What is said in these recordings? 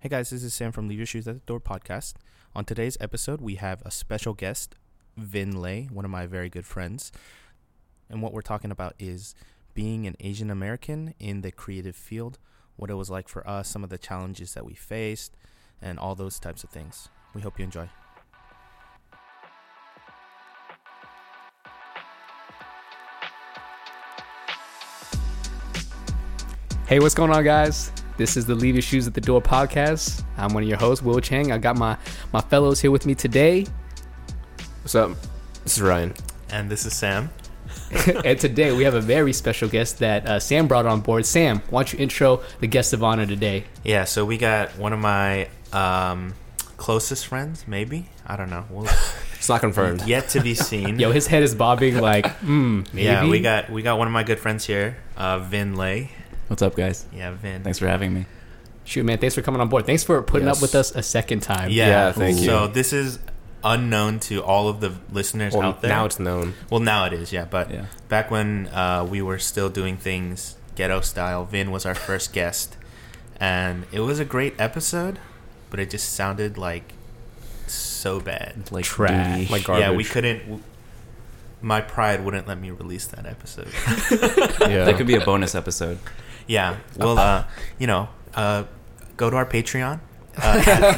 Hey guys, this is Sam from Leave Your Shoes at the Door podcast. On today's episode, we have a special guest, Vin Lay, one of my very good friends. And what we're talking about is being an Asian American in the creative field, what it was like for us, some of the challenges that we faced, and all those types of things. We hope you enjoy. Hey, what's going on, guys? This is the Leave Your Shoes at the Door podcast. I'm one of your hosts, Will Chang. I got my my fellows here with me today, What's up? This is Ryan. And this is Sam. and today we have a very special guest that uh, Sam brought on board. Sam, why don't you intro the guest of honor today? Yeah, so we got one of my um, closest friends, maybe. I don't know. We'll, It's not confirmed. yet to be seen. Yo, his head is bobbing like, hmm, maybe. yeah, we got we got one of my good friends here, uh, Vin Lay. What's up, guys? Yeah, Vin. Thanks for having me. Shoot, man, thanks for coming on board. Thanks for putting up with us a second time. Yeah, Yeah, thank you. So this is unknown to all of the listeners Well, out there. now it's known. well, now it is. Yeah, but Yeah. back when uh, we were still doing things ghetto style, Vin was our first guest, and it was a great episode, but it just sounded like so bad. Like Trash. duty. Like garbage. Yeah, we couldn't. w- My pride wouldn't let me release that episode. Yeah. That could be a bonus episode. Yeah, well, uh, you know, uh, go to our Patreon. Uh,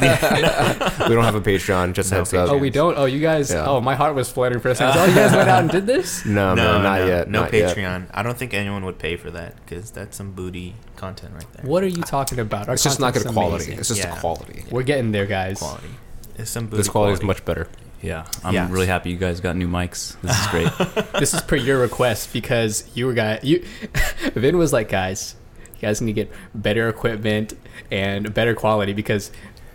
we don't have a Patreon. Just No heads up. Oh, we don't? Oh, you guys. Yeah. Oh, my heart was fluttering for a second. Oh, you guys went out and did this? No, no, not yet. No not yet. Patreon. I don't think anyone would pay for that because that's some booty content right there. What are you talking about? Our It's just not good quality. amazing. It's just Yeah. the quality. We're getting there, guys. Quality. It's some booty This quality is much better. Yeah. I'm Yes. really happy you guys got new mics. This is great. this is per your request because you were guy you Vin was like, guys, you guys need to get better equipment and better quality because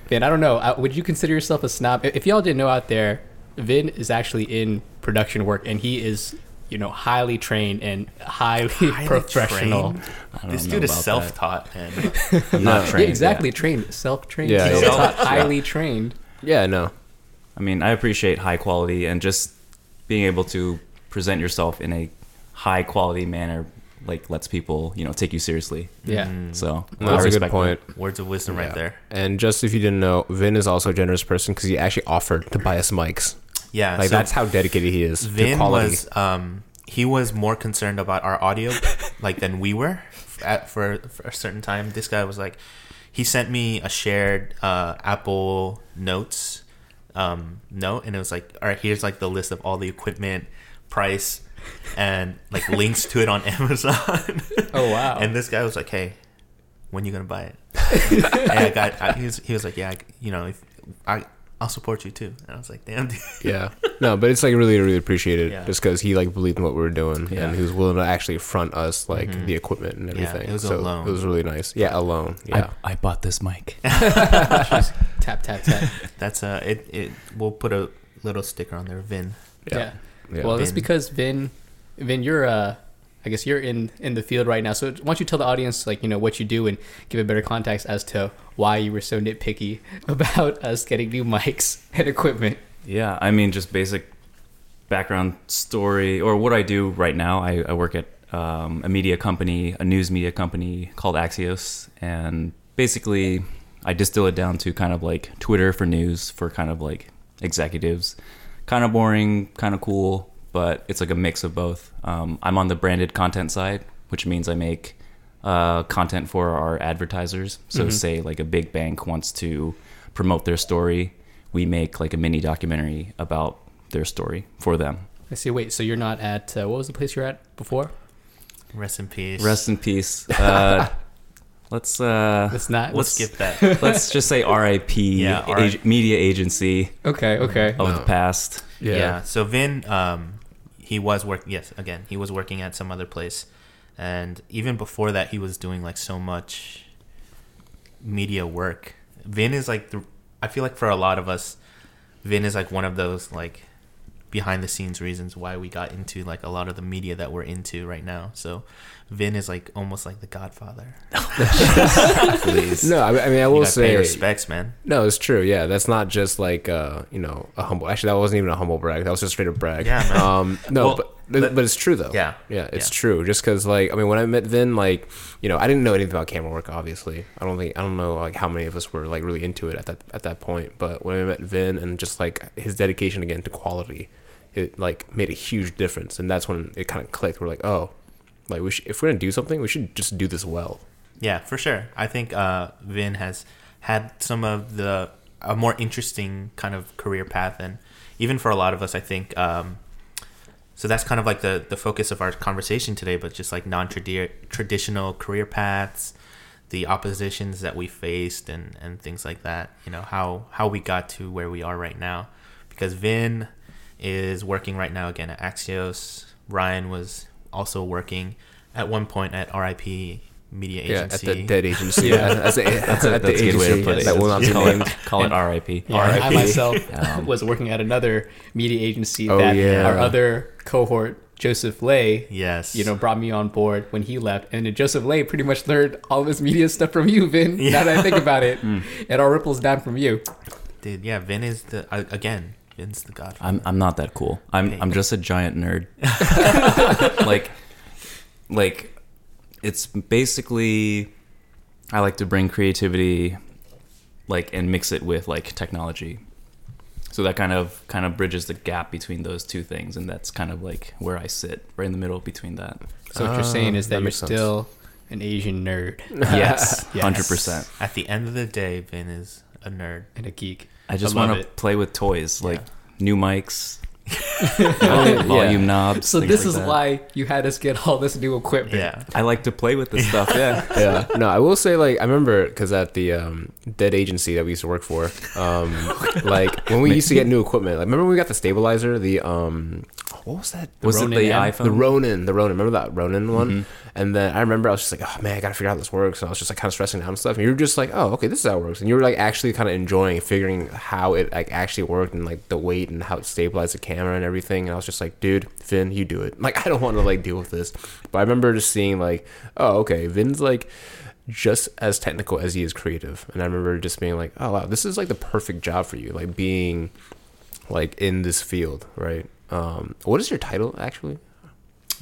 Vin, I don't know, uh, would you consider yourself a snob? If y'all didn't know out there, Vin is actually in production work and he is, you know, highly trained and highly, Highly professional. I don't This dude is self-taught, and that. I'm not trained. Yeah, exactly, yet. trained, self-trained, Yeah, yeah. self-taught, highly trained. Yeah, no. I mean, I appreciate high quality and just being able to present yourself in a high quality manner, like lets people, you know, take you seriously. Yeah. Mm, So No, I that's a good respect point. words of wisdom right there. And just if you didn't know, Vin is also a generous person because he actually offered to buy us mics. Yeah, Like so that's how dedicated he is to Vin quality. was um he was more concerned about our audio like than we were at for, for a certain time. This guy was like he sent me a shared uh, Apple Notes um, note, and it was like, all right, here's like the list of all the equipment, price, and like links to it on Amazon. Oh, wow. and this guy was like, hey, when you gonna buy it? and I got I, he was he was like, yeah, I, you know, if I I'll support you too. And I was like, damn, dude. yeah. No, but it's like really, really appreciated Yeah. just because he like believed in what we were doing Yeah. and he was willing to actually front us like Mhm. the equipment and everything. Uh, it was a so loan. It was really nice. Yeah, alone. I, Yeah. I bought this mic. Tap, tap, tap. That's uh, it. It we'll put a little sticker on there, Vin. yeah. Yeah. Well, that's because Vin, Vin, you're uh, I guess you're in in the field right now. So why don't you tell the audience like you know what you do and give a better context as to why you were so nitpicky about us getting new mics and equipment. Yeah, I mean, just basic background story or what I do right now. I, I work at um, a media company, a news media company called Axios, and basically I distill it down to kind of like Twitter for news for kind of like executives. Kind of boring, kind of cool, but it's like a mix of both. Um, I'm on the branded content side, which means I make uh, content for our advertisers. So, say like a big bank wants to promote their story, we make like a mini documentary about their story for them. I see. Wait, so you're not at uh, what was the place you're at before? Rest in peace. Rest in peace. Uh, let's uh, It's not. We'll let's- skip that. let's just say R.I.P. Yeah, ag- media agency Okay. Okay. of No. the past. yeah. yeah. So Vin, um, he was working. Yes, again, he was working at some other place, and even before that, he was doing like so much media work. Vin is like the. I feel like for a lot of us, Vin is like one of those like behind the scenes reasons why we got into like a lot of the media that we're into right now. So Vin is like almost like the Godfather. Please. No, I, I mean I will gotta pay say respects, man. no, it's true. Yeah, that's not just like uh, you know a humble. Actually, that wasn't even a humble brag. That was just straight up brag. Yeah, man. Um, no, well, but But, But- but it's true though. Yeah. Yeah, it's Yeah. true. Just because, like, I mean, when I met Vin, like, you know, I didn't know anything about camera work. Obviously, I don't think I don't know like how many of us were like really into it at that at that point. But when I met Vin and just like his dedication again to quality, it like made a huge difference. And that's when it kind of clicked. We're like, oh, like we if we're gonna do something, we should just do this well. Yeah, for sure. I think uh, Vin has had some of the a more interesting kind of career path, and even for a lot of us, I think. Um, so that's kind of like the the focus of our conversation today, but just like non traditional career paths, the oppositions that we faced, and and things like that. You know how how we got to where we are right now, because Vin is working right now again at Axios. Ryan was also working at one point at RIP Media Yeah, Agency. at the dead agency. Yeah. As a, That's a, at the that's a good way to agency put it. that will not be call named. it, call it RIP. Yeah, I RIP. myself Um, was working at another media agency Oh, that yeah. our other cohort, Joseph Lay, Yes. you know, brought me on board when he left. And Joseph Lay pretty much learned all of his media stuff from you, Vin. Now that I think about it, it all ripples down from you. dude. Yeah, Vin is the uh, again. Vin's the godfather. I'm I'm not that cool. I'm Okay. I'm just a giant nerd. like like it's basically I like to bring creativity like and mix it with like technology. So that kind of kind of bridges the gap between those two things and that's kind of like where I sit, right in the middle between that. So what you're Ah, saying is that, that you're makes sense. still an Asian nerd Yes, Yes. 100%. At the end of the day, Vin is a nerd. and a geek. I just want to play with toys like Yeah. new mics, yeah. volume knobs. So this like is that. why you had us get all this new equipment. Yeah. I like to play with this stuff. Yeah. yeah. No, I will say like I remember because at the um, dead agency that we used to work for, um, like when we used to get new equipment. Like remember when we got the stabilizer, the um, what was that? Was it the iPhone? The Ronin, the Ronin. Remember that Ronin one? Mhm. And then I remember I was just like, oh man, I gotta figure out how this works. And I was just like kind of stressing out and stuff. And you were just like, oh, okay, this is how it works. And you were like actually kind of enjoying figuring how it like actually worked and like the weight and how it stabilized the camera and everything. And I was just like, dude, Vin, you do it. Like I don't want to like deal with this. But I remember just seeing like, oh, okay, Vin's like just as technical as he is creative. And I remember just being like, oh wow, this is like the perfect job for you. Like being like in this field, right? Um, what is your title actually?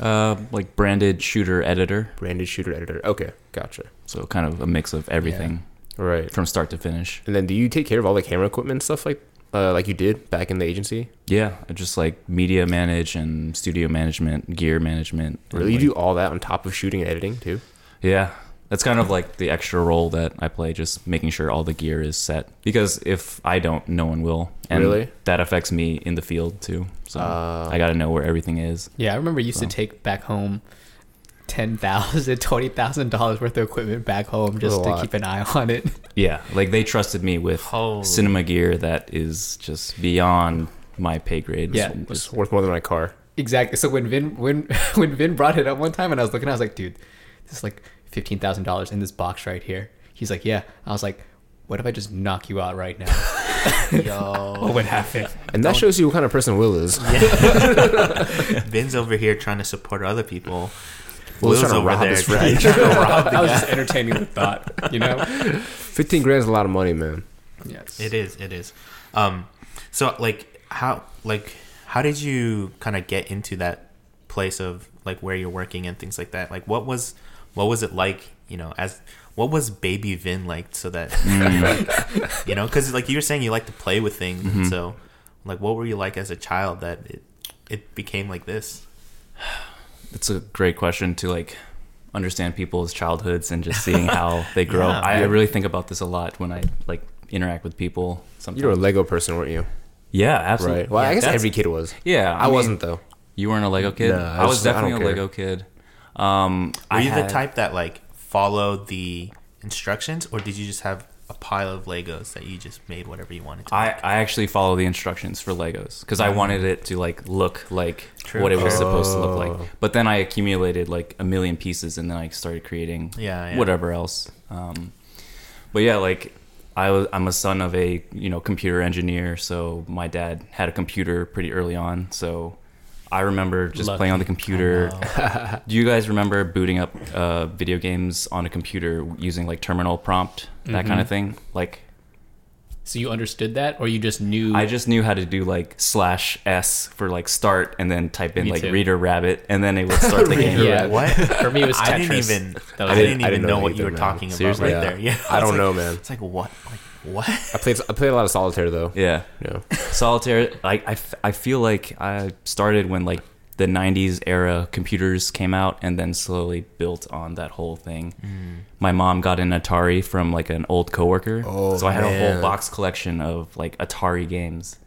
Uh, like branded shooter editor. Branded shooter editor. Okay, gotcha. So kind of a mix of everything Right. from start to finish. And then do you take care of all the camera equipment and stuff like uh, like you did back in the agency? Yeah, I just like media manage and studio management, gear management. Really, you like- do all that on top of shooting and editing too? Yeah, that's kind of like the extra role that I play, just making sure all the gear is set. Because if I don't, no one will, and Really? that affects me in the field too. So Uh, I got to know where everything is. Yeah, I remember you used So. to take back home ten thousand, twenty thousand dollars worth of equipment back home just a to lot. keep an eye on it. Yeah, like they trusted me with Holy. cinema gear that is just beyond my pay grade. Yeah. So It's just- worth more than my car. Exactly. So when Vin when when Vin brought it up one time and I was looking, I was like, dude, this is like fifteen thousand dollars in this box right here. He's like, yeah. I was like, what if I just knock you out right now? Yo. what would happen? And that shows you what kind of person Will is. Vin's over here trying to support other people. Will's Will's trying to over rob there his trying to rob I was just entertaining the thought, you know? Fifteen grand is a lot of money, man. Yes. It is. It is. Um, so like how like how did you kind of get into that place of like where you're working and things like that? Like what was what was it like? You know, as what was baby Vin like? So that Mm. you know, because like you were saying, you like to play with things. Mm-hmm. So, like, what were you like as a child that it it became like this? It's a great question to like understand people's childhoods and just seeing how they grow. Yeah. I, I really think about this a lot when I like interact with people. Sometimes. You were a Lego person, weren't you? yeah, absolutely. Right. Well, Yeah, I guess every kid was. Yeah, I, mean, wasn't though. You weren't a Lego kid. No, I I was just- I don't definitely a care. Lego kid. Um, Were I you the type that like followed the instructions, or did you just have a pile of Legos that you just made whatever you wanted to? I, make? I actually follow the instructions for Legos because I wanted it to like look like True. what it was supposed to look like. Oh. But then I accumulated like a million pieces and then I started creating yeah, yeah. whatever else. Um, but yeah, like I was, I'm a son of a you know computer engineer, so my dad had a computer pretty early on. So I remember just playing on the computer. Do you guys remember booting up uh, video games on a computer using like terminal prompt, that kind Mhm. of thing? Like So you understood that, or you just knew? I just knew how to do like slash s for like start, and then type in Me like too. reader rabbit, and then it would start the game. yeah. What? For me, it was Tetris. I didn't even. That was I didn't I even didn't know, know what you were man. talking about Seriously? right Yeah. there. Yeah, I don't like- know, man. It's like what? Like what? I played I played a lot of solitaire though. Yeah. Yeah. Solitaire. Like I, f- I feel like I started when like the '90s era computers came out, and then slowly built on that whole thing. My mom got an Atari from like an old coworker, Oh, so I had a whole box collection of like Atari games.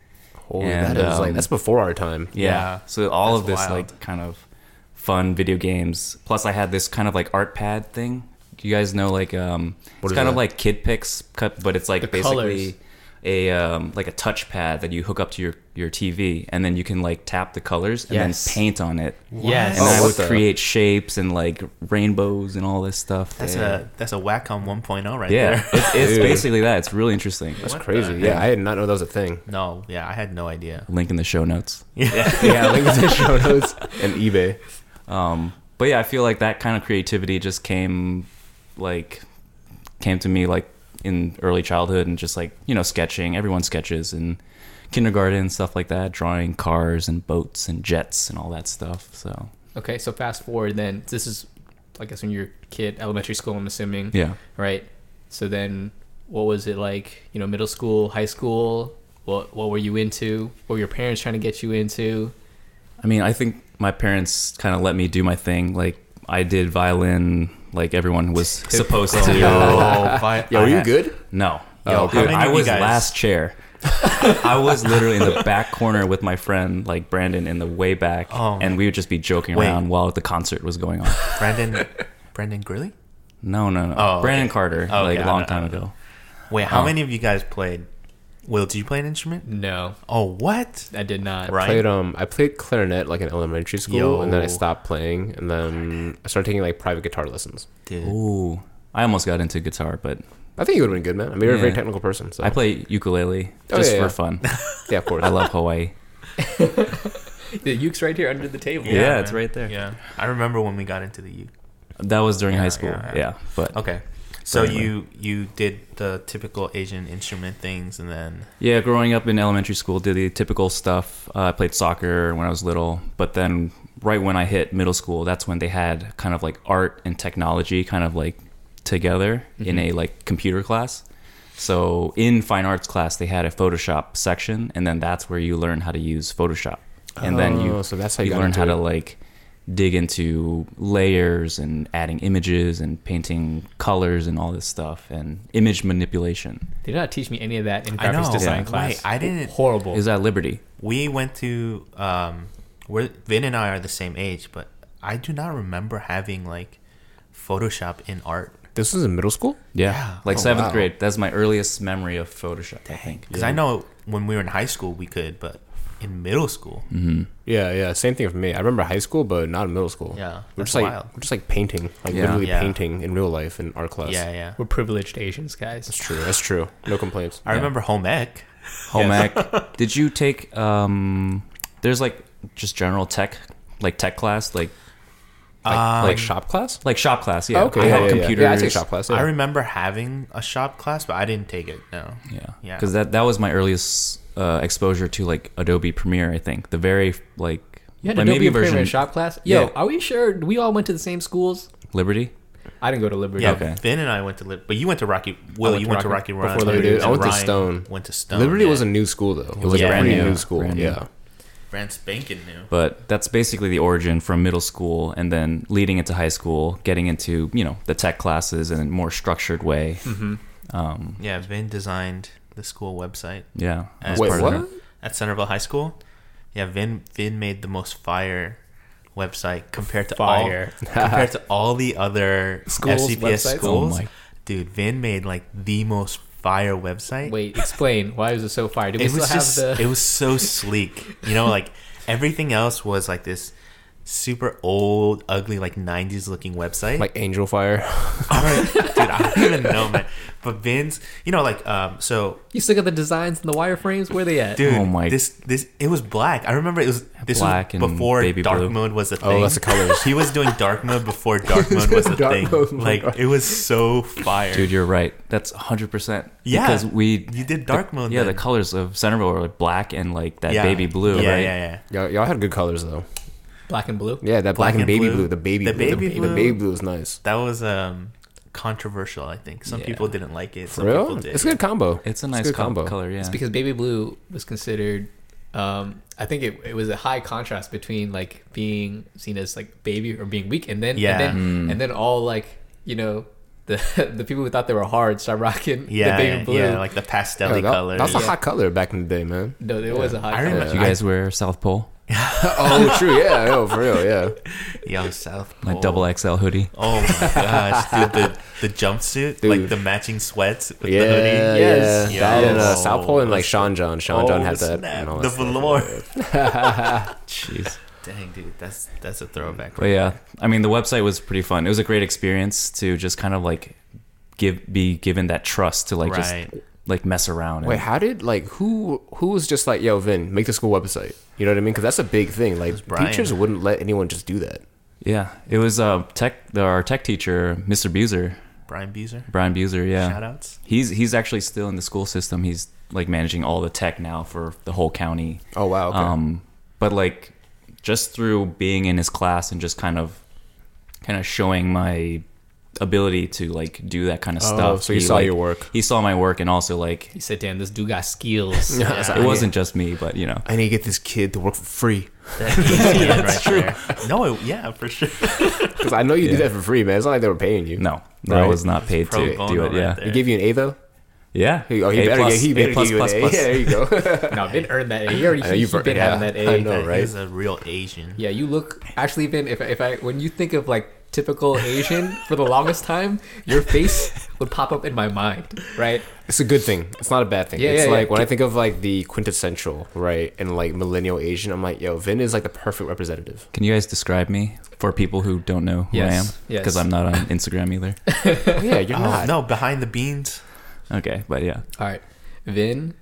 Holy, And, that is like um, that's before our time. Yeah. Yeah. So all That's of this wild. like kind of fun video games. Plus, I had this kind of like art pad thing. Do you guys know like um, What it's is kind of like Kid Pix, cut, but it's like The basically colors. a um, like a touchpad that you hook up to your your TV, and then you can like tap the colors and Yes. then paint on it. Yes. And Oh, I what would the- create shapes and like rainbows and all this stuff. That's Yeah. a that's a Wacom 1.0 right yeah. there. It's, it's basically that. It's really interesting. That's What crazy. Yeah, heck? I did not know that was a thing. no, yeah, I had no idea. Link in the show notes. Yeah, Yeah, link in the show notes and eBay. Um, but yeah, I feel like that kind of creativity just came, like, came to me like in early childhood and just like you know sketching. Everyone sketches in kindergarten and stuff like that, drawing cars and boats and jets and all that stuff. So Okay, so fast forward then. This is, I guess, when you're a kid, elementary school. I'm assuming, yeah, right? So then, what was it like? You know, middle school, high school. What What were you into? What were your parents trying to get you into? I mean, I think my parents kind of let me do my thing. Like I did violin, like everyone was supposed to. Yo, fi- Yo, I are you had- good? No. Oh, Yo, okay. how Dude, many I of you was guys- last chair. I was literally in the back corner with my friend, like Brandon, in the way back, Oh. and we would just be joking Wait. around while the concert was going on. Brandon, Brandon Grilly. No, no, no. Oh, Brandon okay. Carter, Oh, like okay, a I long know- time I ago. Wait, how Oh. many of you guys played? Will, did you play an instrument? No, Oh, what? I did not. Right. Played um I played clarinet like in elementary school and then I Yo. stopped playing and then I started taking like private guitar lessons. Dude. Ooh, I almost got into guitar, but I think you would have been good, man. I mean, you're a very Yeah. technical person. So I play ukulele Oh, just yeah, for yeah. fun. yeah, of course. I love Hawaii. The uke's right here under the table. Yeah, it's right there. Yeah, I remember when we got into the U. That was during Yeah, high school. yeah, Yeah, yeah. but Okay, so Anyway. you you did the typical Asian instrument things, and then Yeah, growing up in elementary school, did the typical stuff. Uh, I played soccer when I was little, but then right when I hit middle school, that's when they had kind of like art and technology kind of like together in a like computer class. So in fine arts class, they had a Photoshop section, and then that's where you learn how to use Photoshop, and then Oh, you so that's how you you learn into how to like dig into layers and adding images and painting colors and all this stuff and image manipulation. They did not teach me any of that in I know. graphics design Yeah. class. Wait, I didn't. Horrible. Is that Liberty? We went to um, we're Vin and I are the same age, but I do not remember having like Photoshop in art. This was in middle school? Yeah, Yeah. like Oh, seventh wow. grade. That's my earliest memory of Photoshop. I think. Because I know when we were in high school we could, but in middle school, hmm Yeah, yeah. Same thing for me. I remember high school, but not in middle school. yeah, We're just like wild. we're just like painting, like Yeah. literally Yeah. painting in real life in art class. Yeah, yeah. We're privileged Asians, guys. that's true. That's true. No complaints. I remember home ec. Home ec. Did you take? um There's like just general tech, like tech class, like Like, Um, like shop class. like shop class. Yeah, okay, I yeah, had yeah, yeah. computers. Yeah, I take shop class. Yeah. I remember having a shop class, but I didn't take it. No. Yeah, Yeah. Because that that was my earliest uh, exposure to like Adobe Premiere. I think the very like You had like, Adobe maybe Premiere version in shop class. Yo, Yeah. are we sure we all went to the same schools? Liberty. I didn't go to Liberty. Yeah, Okay. Vin and I went to Liberty, but you went to Rocky. Will went you to went to Rocky- Rocky Run before Liberty. and I went to Ryan Stone. Went to Stone. Liberty yeah. was a new school though. It was Yeah, a brand yeah. new school. Brand new. Yeah. brand spanking new. But that's basically the origin from middle school and then leading into high school, getting into, you know, the tech classes in a more structured way. Mm-hmm. Um, Yeah, Vin designed the school website yeah. I was Wait, part of what? that. at Centerville High School. Yeah, Vin Vin made the most fire website compared to Fire. all compared to all the other Schools, FCPS websites? Oh schools. my Dude, Vin made like the most fire website. Wait, explain. Why was it so fire? Do we it still was have just the? it was so sleek. You know, like everything else was like this super old, ugly, like '90s looking website. Like Angel Fire. I don't, dude, I don't even know, man. But Vin's, you know, like um, so You still got the designs and the wireframes? Where they at? dude, Oh my- this this it was black. I remember it was this Black was before baby dark blue. mode was a thing. Oh, thing. that's the colors. He was doing dark mode before dark mode was a Dark thing. mode Like dark- it was so fire. Dude, you're right. That's 100%. Yeah, Because we. you did dark mode. Yeah, then. the colors of Centerville were like black and like that Yeah. baby blue, yeah, right? Yeah, yeah, Y'all, y'all had good colors though. Black and blue. Yeah, that black, Black and and baby blue. blue. The baby The blue. baby the, blue. The baby blue is nice. That was um controversial. I think some Yeah. people didn't like it. For Some people real? did. It's a good combo. It's a It's nice good com- combo. color, yeah. It's because baby blue was considered. Um, I think it, it was a high contrast between like being seen as like baby or being weak, and then Yeah. and then, Mm. and then all like you know the the people who thought they were hard start rocking Yeah, the baby blue. yeah, like the pastel Yeah, that- colors. that's a hot color back in the day, man. no, it was a high. I color. remember- Did you guys wear South Pole? oh, true. Yeah, no, for real. Yeah. Yo, South Pole. My double XL hoodie. Oh my gosh, dude! The the jumpsuit, Dude. like the matching sweats with Yeah, the hoodie. Yes. yeah. That and uh, South Pole and like Let's Sean John. Sean Oh, John had that. snap. and all The stuff. velour. Jeez. Dang, dude, that's that's a throwback. But yeah, I mean, the website was pretty fun. It was a great experience to just kind of like give be given that trust to like right. just like mess around. And, Wait, how did like who who was just like, yo, Vin, make the school website? You know what I mean? Because that's a big thing. Like teachers wouldn't let anyone just do that. yeah, it was uh tech. Our tech teacher, Mr. Buser, Brian Buser. Brian Buser. Yeah, Shout outs. he's he's actually still in the school system. He's like managing all the tech now for the whole county. Oh wow. Okay. Um, but like just through being in his class and just kind of kind of showing my ability to like do that kind of oh, stuff. so you he, saw like, your work. He saw my work and also like He said, "Damn, this dude got skills." Yeah, Yeah. it wasn't just me, but you know. I need to get this kid to work for free. That ESPN right there. No, it, yeah, for sure. Because I know you did Yeah. that for free, man. It's not like they were paying you. No, I Right. was not paid Pro to do it. right Yeah, there. He gave you an A though. yeah. He, oh, he A better plus, get. He A better plus, give you plus, an A. plus. Yeah, there you go. no, Vin earned that. A. He already I know he, you've he earned- been yeah, having that A. I know, right? He's a real Asian. Yeah, you look actually, Vin. If if I when you think of like typical Asian for the longest time, your face would pop up in my mind, right? It's a good thing. It's not a bad thing. Yeah, it's yeah, like yeah. when I think of like the quintessential, right, and like millennial Asian, I'm like, yo, Vin is like the perfect representative. Can you guys describe me for people who don't know who I am? Yes, yes. Because I'm not on Instagram either. Oh, yeah, you're Oh, not. no, behind the beans. Okay, but yeah, All right, Vin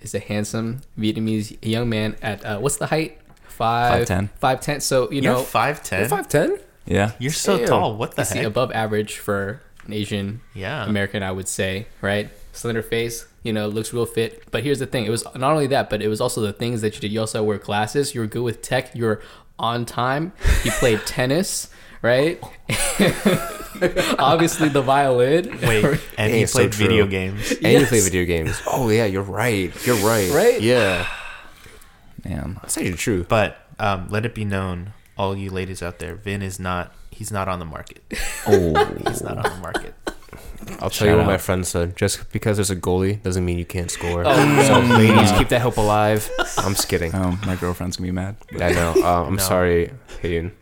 is a handsome Vietnamese young man at uh, what's the height? Five 5'10". Five ten. So you You're know, five You're ten. five ten. Yeah. You're so Damn. tall. What the you see heck? above average for an Asian Yeah. American, I would say, right? Slender face, you know, looks real fit. But here's the thing: it was not only that, but it was also the things that you did. You also wear glasses. You were good with tech. You were on time. You played tennis, right? Obviously, the violin. Wait, and he Dang, so played video games. And you play Yes. video games. Oh yeah, you're right. You're right. Right? Yeah, Man, that's actually true. But um, let it be known, all you ladies out there, Vin is not. He's not on the market. oh, He's not on the market. I'll tell you Shout what my out. friend said. Just because there's a goalie doesn't mean you can't score. Oh, so no. ladies, keep that hope alive. I'm just kidding. um, my girlfriend's gonna be mad. I know. Uh, I'm No. sorry, Hayden.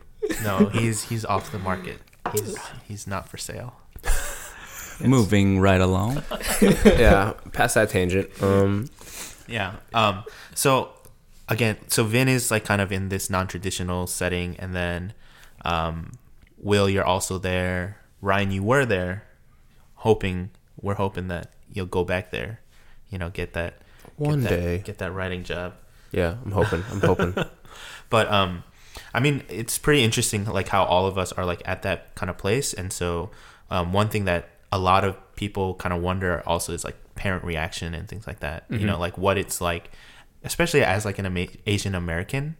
No, he's he's off the market. He's he's not for sale. Moving right along. yeah, past that tangent. Um, Yeah. Um. So again, so Vin is like kind of in this non-traditional setting, and then, um, Will, you're also there. Ryan, you were there, hoping we're hoping that you'll go back there. You know, get that get one that- day. get that writing job. Yeah, I'm hoping. I'm hoping. But um, I mean, it's pretty interesting, like how all of us are like at that kind of place, and so um, one thing that a lot of people kind of wonder also is like parent reaction and things like that. You know, like what it's like, especially as like an Ama- Asian American,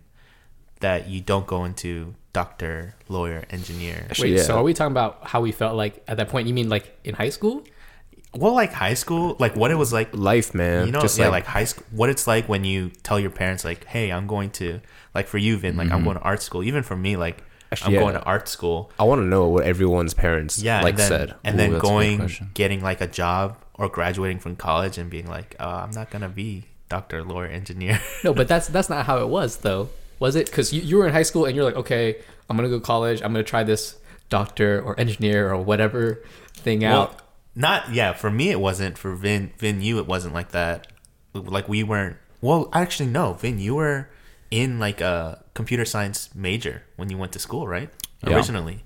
that you don't go into doctor, lawyer, engineer. Actually, Wait, yeah. so are we talking about how we felt like at that point? You mean like in high school? Well, like high school, like what it was like Life, man. you know, just yeah, like, like, high school. What it's like when you tell your parents, like, "Hey, I'm going to," like for you, Vin, like I'm mm-hmm. going to art school. Even for me, like Actually, I'm yeah. going to art school. I want to know what everyone's parents Yeah, like and then, said. and Ooh, then that's a good going, getting like a job or graduating from college and being like, oh, I'm not gonna be doctor, lawyer, engineer. No, but that's that's not how it was though, was it? Because you, you were in high school and you're like, okay, I'm gonna go to college. I'm gonna try this doctor or engineer or whatever thing well, out. not yeah. For me, it wasn't. For Vin, Vin, you, it wasn't like that. Like we weren't. Well, actually, no. Vin, you were. in like a computer science major when you went to school, right? Yeah. Originally.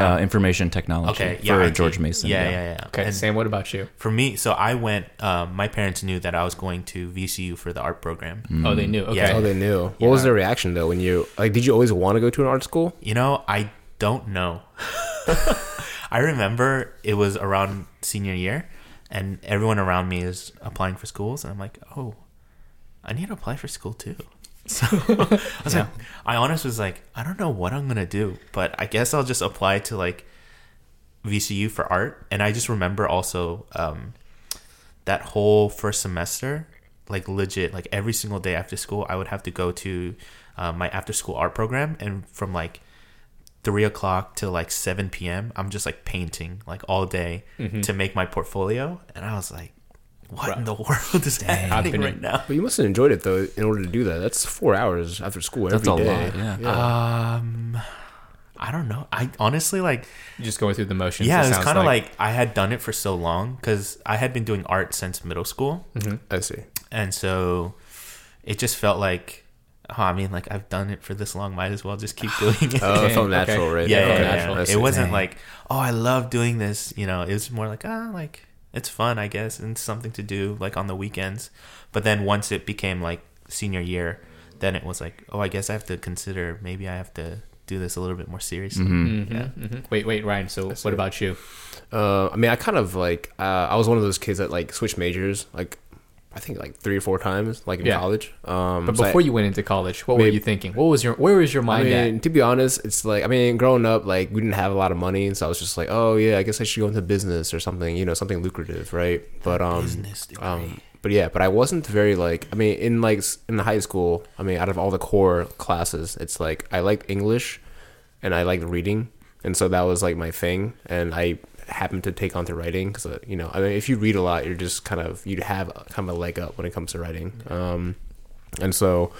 Uh, information technology Okay. for Yeah. IT. George Mason. Yeah, yeah, yeah. Okay, And Sam, what about you? for me, so I went. Um, my parents knew that I was going to VCU for the art program. Oh, they knew. Okay. Yeah. Oh, they knew. What was Yeah. their reaction though when you like? Did you always want to go to an art school? You know, I don't know. I remember it was around senior year, and everyone around me is applying for schools, and I'm like, oh, I need to apply for school too. So I was like, I honestly was like, I don't know what I'm gonna do, but I guess I'll just apply to like VCU for art. And I just remember also um, that whole first semester, like legit, like every single day after school, I would have to go to uh, my after school art program, and from like three o'clock till like 7 p.m i'm just like painting like all day to make my portfolio. And i was like what in the world is happening right now But you must have enjoyed it though. In order to do that, that's four hours after school every That's day. a lot. Yeah. um i don't know i honestly like You're just going through the motions. yeah it it was sounds kind of like. i had done it for so long because i had been doing art since middle school I see. and so it just felt like oh, i mean like i've done it for this long might as well just keep doing it Oh, it Okay, felt okay. natural, right? yeah, It yeah, felt yeah, natural. I see. It wasn't Dang. like, oh, I love doing this. You know, it was more like, ah, like it's fun, I guess, and something to do like on the weekends. But then once it became like senior year, then it was like, oh, I guess I have to consider maybe I have to do this a little bit more seriously. Mhm. Mhm, Yeah. mhm. Wait, wait, Ryan. So, what about you? Uh, I mean, I kind of like. Uh, I was one of those kids that like switched majors. Like, I think like three or four times, like in Yeah. college. Um, But so I- before you went into college, what were you thinking? What was your Where was your I mind mean, at? to be honest, it's like I mean, growing up, like we didn't have a lot of money, and so I was just like, oh yeah, I guess I should go into business or something, you know, something lucrative, right? But um, Business degree. um, but yeah, but I wasn't very like, I mean, in like s- in high school, I mean, out of all the core classes, it's like I liked English, and I liked reading, and so that was like my thing, and I happened to take on to writing because uh, you know, I mean, if you read a lot, you're just kind of you'd have a- kind of a leg up when it comes to writing, um, and so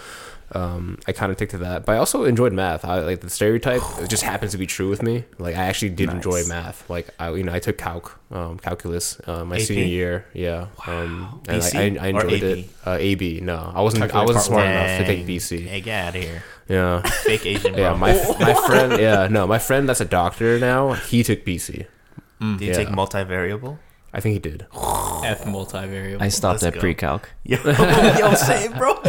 um, I kind of took to that. But I also enjoyed math. I like the stereotype. It just happens to be true with me. Like I actually did enjoy math. Like I, you know, I took calc, um, calculus, uh, my AP? senior year. Yeah. Um, and BC I, I, I enjoyed it. Uh, AB. No, I wasn't. I wasn't smart one. enough to take BC. Hey, get out of here. Yeah. Fake Asian, bro. Yeah. My my friend. Yeah. No, my friend that's a doctor now. He took BC. Do you yeah. take multivariable? I think he did. F multivariable. I stopped Let's at go. pre-calc. Yo, yo, same, bro.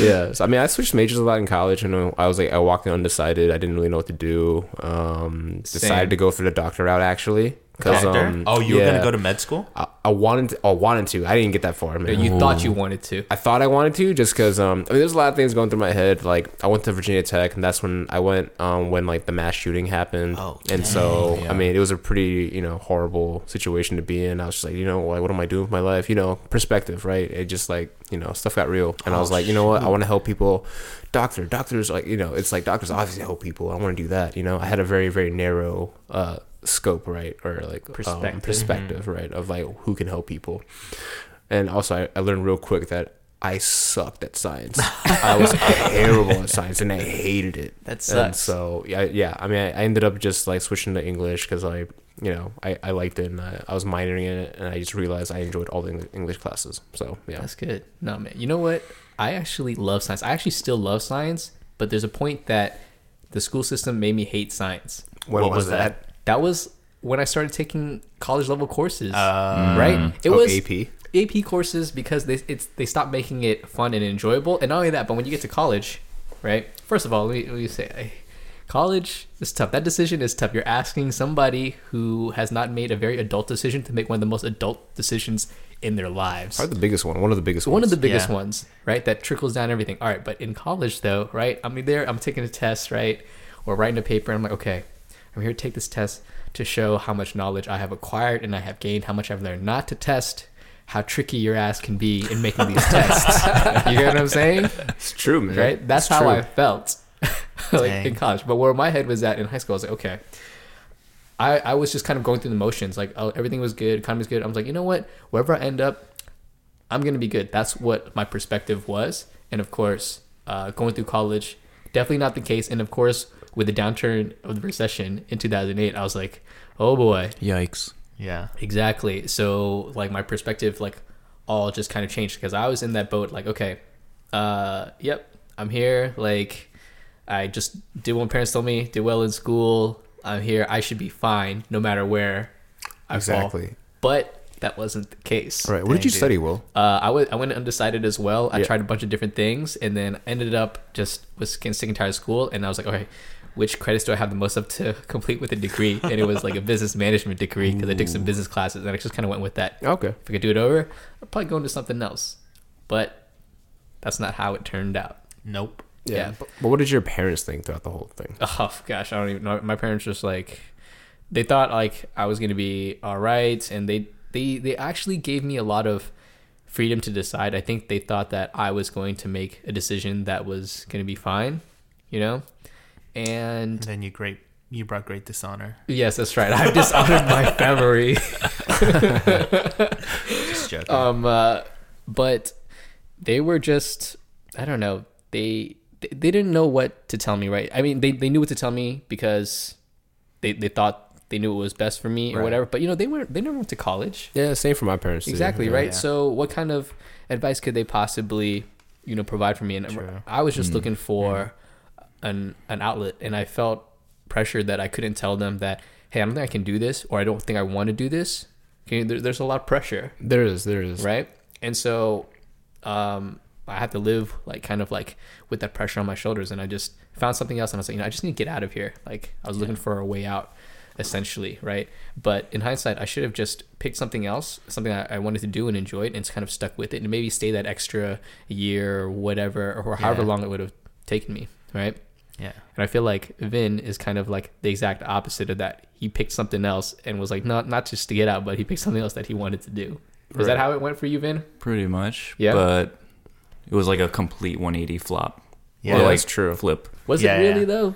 yeah. So I mean, I switched majors a lot in college, and I was like, I walked in undecided. I didn't really know what to do. Um, Same. decided to go for the doctor route actually. Cause, Doctor? um, oh, you were yeah, gonna go to med school? I, I wanted to. I wanted to. I didn't get that far, man. you thought you wanted to. I thought I wanted to just because um I mean there's a lot of things going through my head like I went to Virginia Tech and that's when I went um when like the mass shooting happened Oh, and so Yeah. I mean it was a pretty you know horrible situation to be in I was just like you know like what am I doing with my life you know perspective right it just like you know stuff got real and I Oh, was like you know what I want to help people doctor doctors like you know it's like doctors obviously help people I want to do that you know I had a very very narrow uh scope right or like um, Perspective. perspective perspective right of like who can help people and also, I, I learned real quick that I sucked at science. I was terrible at science, and I hated it. That And sucks. so yeah, yeah. I mean, I, I ended up just like switching to English because I, you know, I, I liked it, and I, I was minoring in it, and I just realized I enjoyed all the English classes. So yeah, That's good. No, man. You know what? I actually love science. I actually still love science, but there's a point that the school system made me hate science. when What was, was that? That was when I started taking college level courses. Uh, right? It Oh, was AP. AP courses because they it's they stopped making it fun and enjoyable. And not only that, but when you get to college, right? First of all, let me, let me say, college is tough. That decision is tough. You're asking somebody who has not made a very adult decision to make one of the most adult decisions in their lives. Probably the biggest one. One of the biggest. One of ones. the biggest Yeah. ones, right? That trickles down everything. All right, but in college though, right? I'm there, I'm taking a test, right? Or writing a paper, and I'm like, okay, I'm here to take this test to show how much knowledge I have acquired and I have gained, how much I've learned not to test how tricky your ass can be in making these tests. you get what I'm saying? It's true, man. Right? That's It's how true. I felt like in college. But where my head was at in high school, I was like, okay. I, I was just kind of going through the motions. Like, oh, everything was good, economy was good. I was like, you know what? Wherever I end up, I'm gonna be good. That's what my perspective was. And of course, uh, going through college, definitely not the case. And of course, with the downturn of the recession in 2008, I was like, oh boy, Yikes. Yeah. exactly. So like my perspective, like all just kind of changed because I was in that boat. Like, okay, uh, yep, I'm here. Like, I just did what my parents told me. Did well in school. I'm here. I should be fine no matter where I fall. Exactly. But that wasn't the case. All right. What did you dude. study, Will? Uh, I was I went undecided as well. I Yeah. tried a bunch of different things, and then ended up just was getting sick and tired of school. And I was like, okay, which credits do I have the most of to complete with a degree? And it was like a business management degree because I took some business classes, and I just kind of went with that. Okay. If I could do it over, I'd probably go into something else. But that's not how it turned out. Nope. Yeah. Yeah. But, but what did your parents think throughout the whole thing? Oh gosh, I don't even know. My parents just like they thought like I was gonna be all right, and they they they actually gave me a lot of freedom to decide. I think they thought that I was going to make a decision that was gonna be fine, you know. And And then you great you brought great dishonor. yes, that's right. I've dishonored my family. Just joking. um, uh, but they were just I don't know. They they they didn't know what to tell me. Right? I mean, they they knew what to tell me because they they thought they knew what was best for me or Right. whatever. But you know, they weren't. They never went to college. Yeah, same for my parents. too. Exactly Yeah. right. Yeah. So what kind of advice could they possibly you know provide for me? And True. I was just Mm. looking for an an outlet, and I felt pressured that I couldn't tell them that hey, I don't think I can do this, or I don't think I want to do this. Okay, there, there's a lot of pressure There is. There is. right? And so um, I had to live like kind of like with that pressure on my shoulders, and I just found something else, and I was like, you know, I just need to get out of here. Like I was looking for a way out, essentially, right? But in hindsight, I should have just picked something else, something I, I wanted to do and enjoyed, and kind of stuck with it, and maybe stay that extra year or whatever, or however Yeah. long it would have taken me, right? yeah. And I feel like Vin is kind of like the exact opposite of that. He picked something else and was like, not not just to get out, but he picked something else that he wanted to do. Is that how it went for you, Vin? Pretty much. Yeah. But it was like a complete 180 flop. Yeah. Or Yeah, like that's true. flip. Was Yeah, it really yeah. though?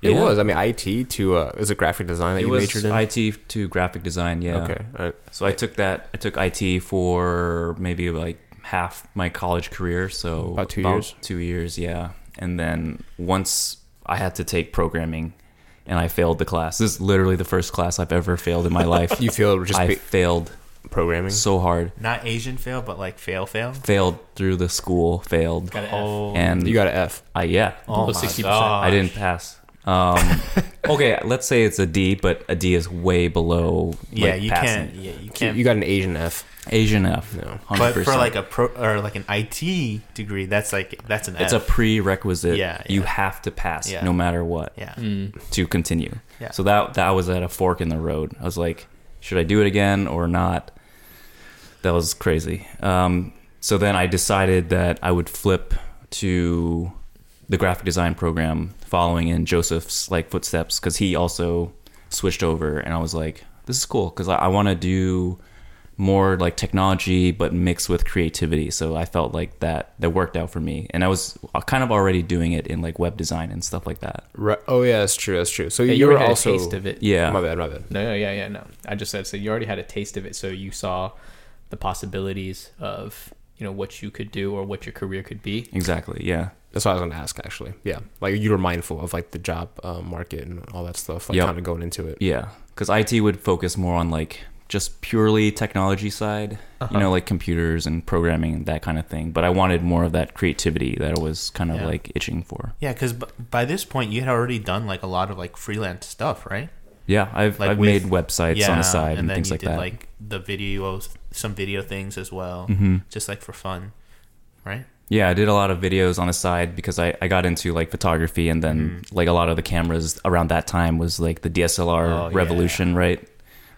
It Yeah. was. I mean, IT to uh, is it graphic design that It you was majored in? IT to graphic design, yeah. Okay. All right. So I took that. I took IT for maybe like half my college career. So About two years? Two years, yeah. And then once I had to take programming, and I failed the class. This is literally the first class I've ever failed in my life. You feel just I ba- failed programming? so hard. Not Asian fail, but like fail fail. Failed through the school. Failed. Got an F. Oh, And You got an F. I yeah. oh my 60%. I didn't pass. Um, okay, let's say it's a D, but a D is way below. Yeah, like, you passing. can't. Yeah, you You, can't. you got an Asian F. Asian F. No. 100%. but for like a pro or like an IT degree, that's like that's an it's F. a prerequisite. Yeah, You have to pass Yeah. no matter what yeah. Mm. to continue. Yeah. So that that was at a fork in the road. I was like, should I do it again or not? That was crazy. Um, so then I decided that I would flip to the graphic design program, following in Joseph's like footsteps, because he also switched over, and I was like, this is cool because I, I want to do more like technology but mixed with creativity so i felt like that that worked out for me and i was uh, kind of already doing it in like web design and stuff like that Right. Oh yeah, that's true. That's true. So Yeah, you, you were also a taste of it. yeah My bad. My bad. No, no, yeah, yeah, no. I just said so. You already had a taste of it, so you saw the possibilities of you know what you could do or what your career could be. exactly yeah That's what I was going to ask. Actually, yeah. Like you were mindful of like the job uh, market and all that stuff. Like Yep. kind of going into it. yeah because it would focus more on like just purely technology side Uh-huh. you know like computers and programming and that kind of thing but i wanted more of that creativity that i was kind of Yeah. like itching for Yeah, because b- by this point you had already done like a lot of like freelance stuff, right? yeah i've, Like I've with- made websites on the side and, then things you like did that like the videos, some video things as well, hmm just like for fun, right? Yeah, I did a lot of videos on the side because I, I got into like photography and then Mhm. like a lot of the cameras around that time was like the DSLR Oh, yeah. revolution, right?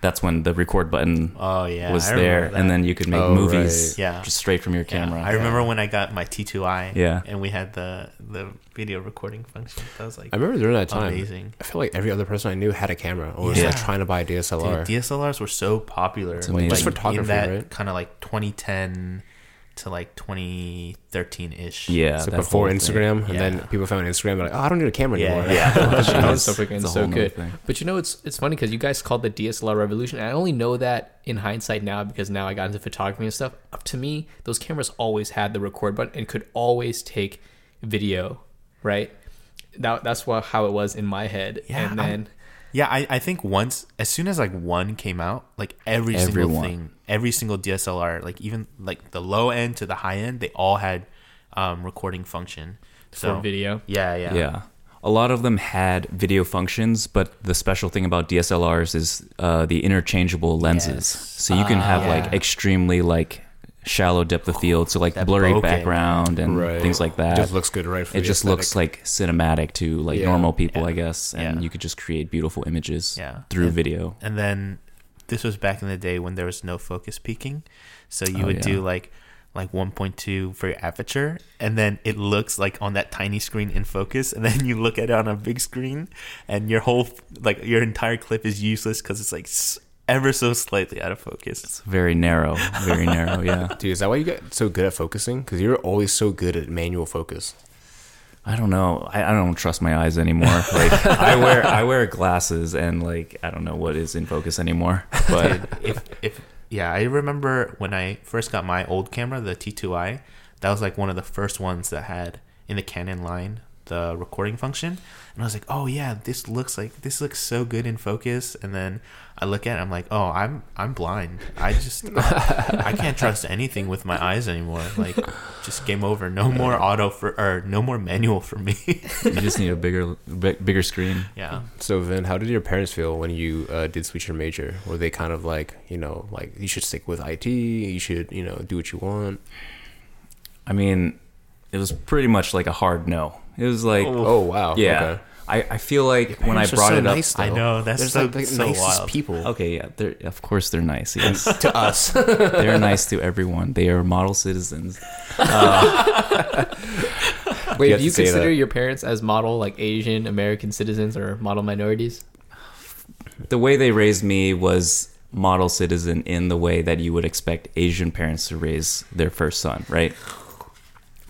That's when the record button Oh yeah, was I there that. and then you could make Oh, movies Yeah. just straight from your Yeah, camera. I remember when I got my T2i. Yeah. and we had the the video recording function. That was like I remember during that time. amazing. I feel like every other person I knew had a camera or was Yeah. like trying to buy a DSLR. Dude, DSLRs were so popular. It's like, amazing. Just in photography, that right? kind of like 2010 to like 2013 ish. Yeah. So before whole thing. Instagram, and then people found Instagram, they're like, oh, I don't need a camera Yeah, anymore. yeah. That It's- stuff freaking so good. thing. But you know, it's it's funny because you guys called the DSLR revolution, and I only know that in hindsight now because now I got into photography and stuff. Up to me, those cameras always had the record button and could always take video, right? That that's what how it was in my head. Yeah, and I'm- then Yeah, I, I think once as soon as like one came out, like every single thing, every single DSLR, like even like the low end to the high end, they all had um, recording function. for So video. yeah, yeah, Yeah. A lot of them had video functions, but the special thing about DSLRs is uh, the interchangeable lenses. Yes. So you can have Ah, like extremely like shallow depth of field, so like That blurry bokeh, background and Right. things like that. It just looks good, right? For it just looks like cinematic to like Yeah. normal people, Yeah. I guess, and Yeah. you could just create beautiful images yeah. through And- video. And then this was back in the day when there was no focus peaking. So you Oh, would do like like 1.2 for your aperture and then it looks like on that tiny screen in focus and then you look at it on a big screen and your whole like your entire clip is useless cuz it's like ever so slightly out of focus. It's very narrow, very narrow. Yeah. Dude, is that why you get so good at focusing? Because you're always so good at manual focus. I don't know. I, I don't trust my eyes anymore. Like I wear I wear glasses and like I don't know what is in focus anymore. But if if yeah, I remember when I first got my old camera, the T2i. That was like one of the first ones that had in the Canon line the recording function, and I was like, oh yeah, this looks like this looks so good in focus. And then I look at it, I'm like, oh, I'm I'm blind. I just I can't trust anything with my eyes anymore. Like, just game over. No more auto for or no more manual for me. you just need a bigger bi- bigger screen. yeah. So, Vin, how did your parents feel when you uh, did switch your major? Were they kind of like, you know, like you should stick with IT, you should, you know, do what you want? I mean, it was pretty much like a hard no. It was like oh, oh, wow. yeah. Okay. I, I feel like when I Parents are brought so it up nice, I know, that's They're so- like the so nicest wild. people. Okay, yeah, they're of course they're nice. Yes. to us. they're nice to everyone. They are model citizens. Uh, Wait, have do you to say consider that. your parents as model like Asian American citizens or model minorities? The way they raised me was model citizen in the way that you would expect Asian parents to raise their first son, right?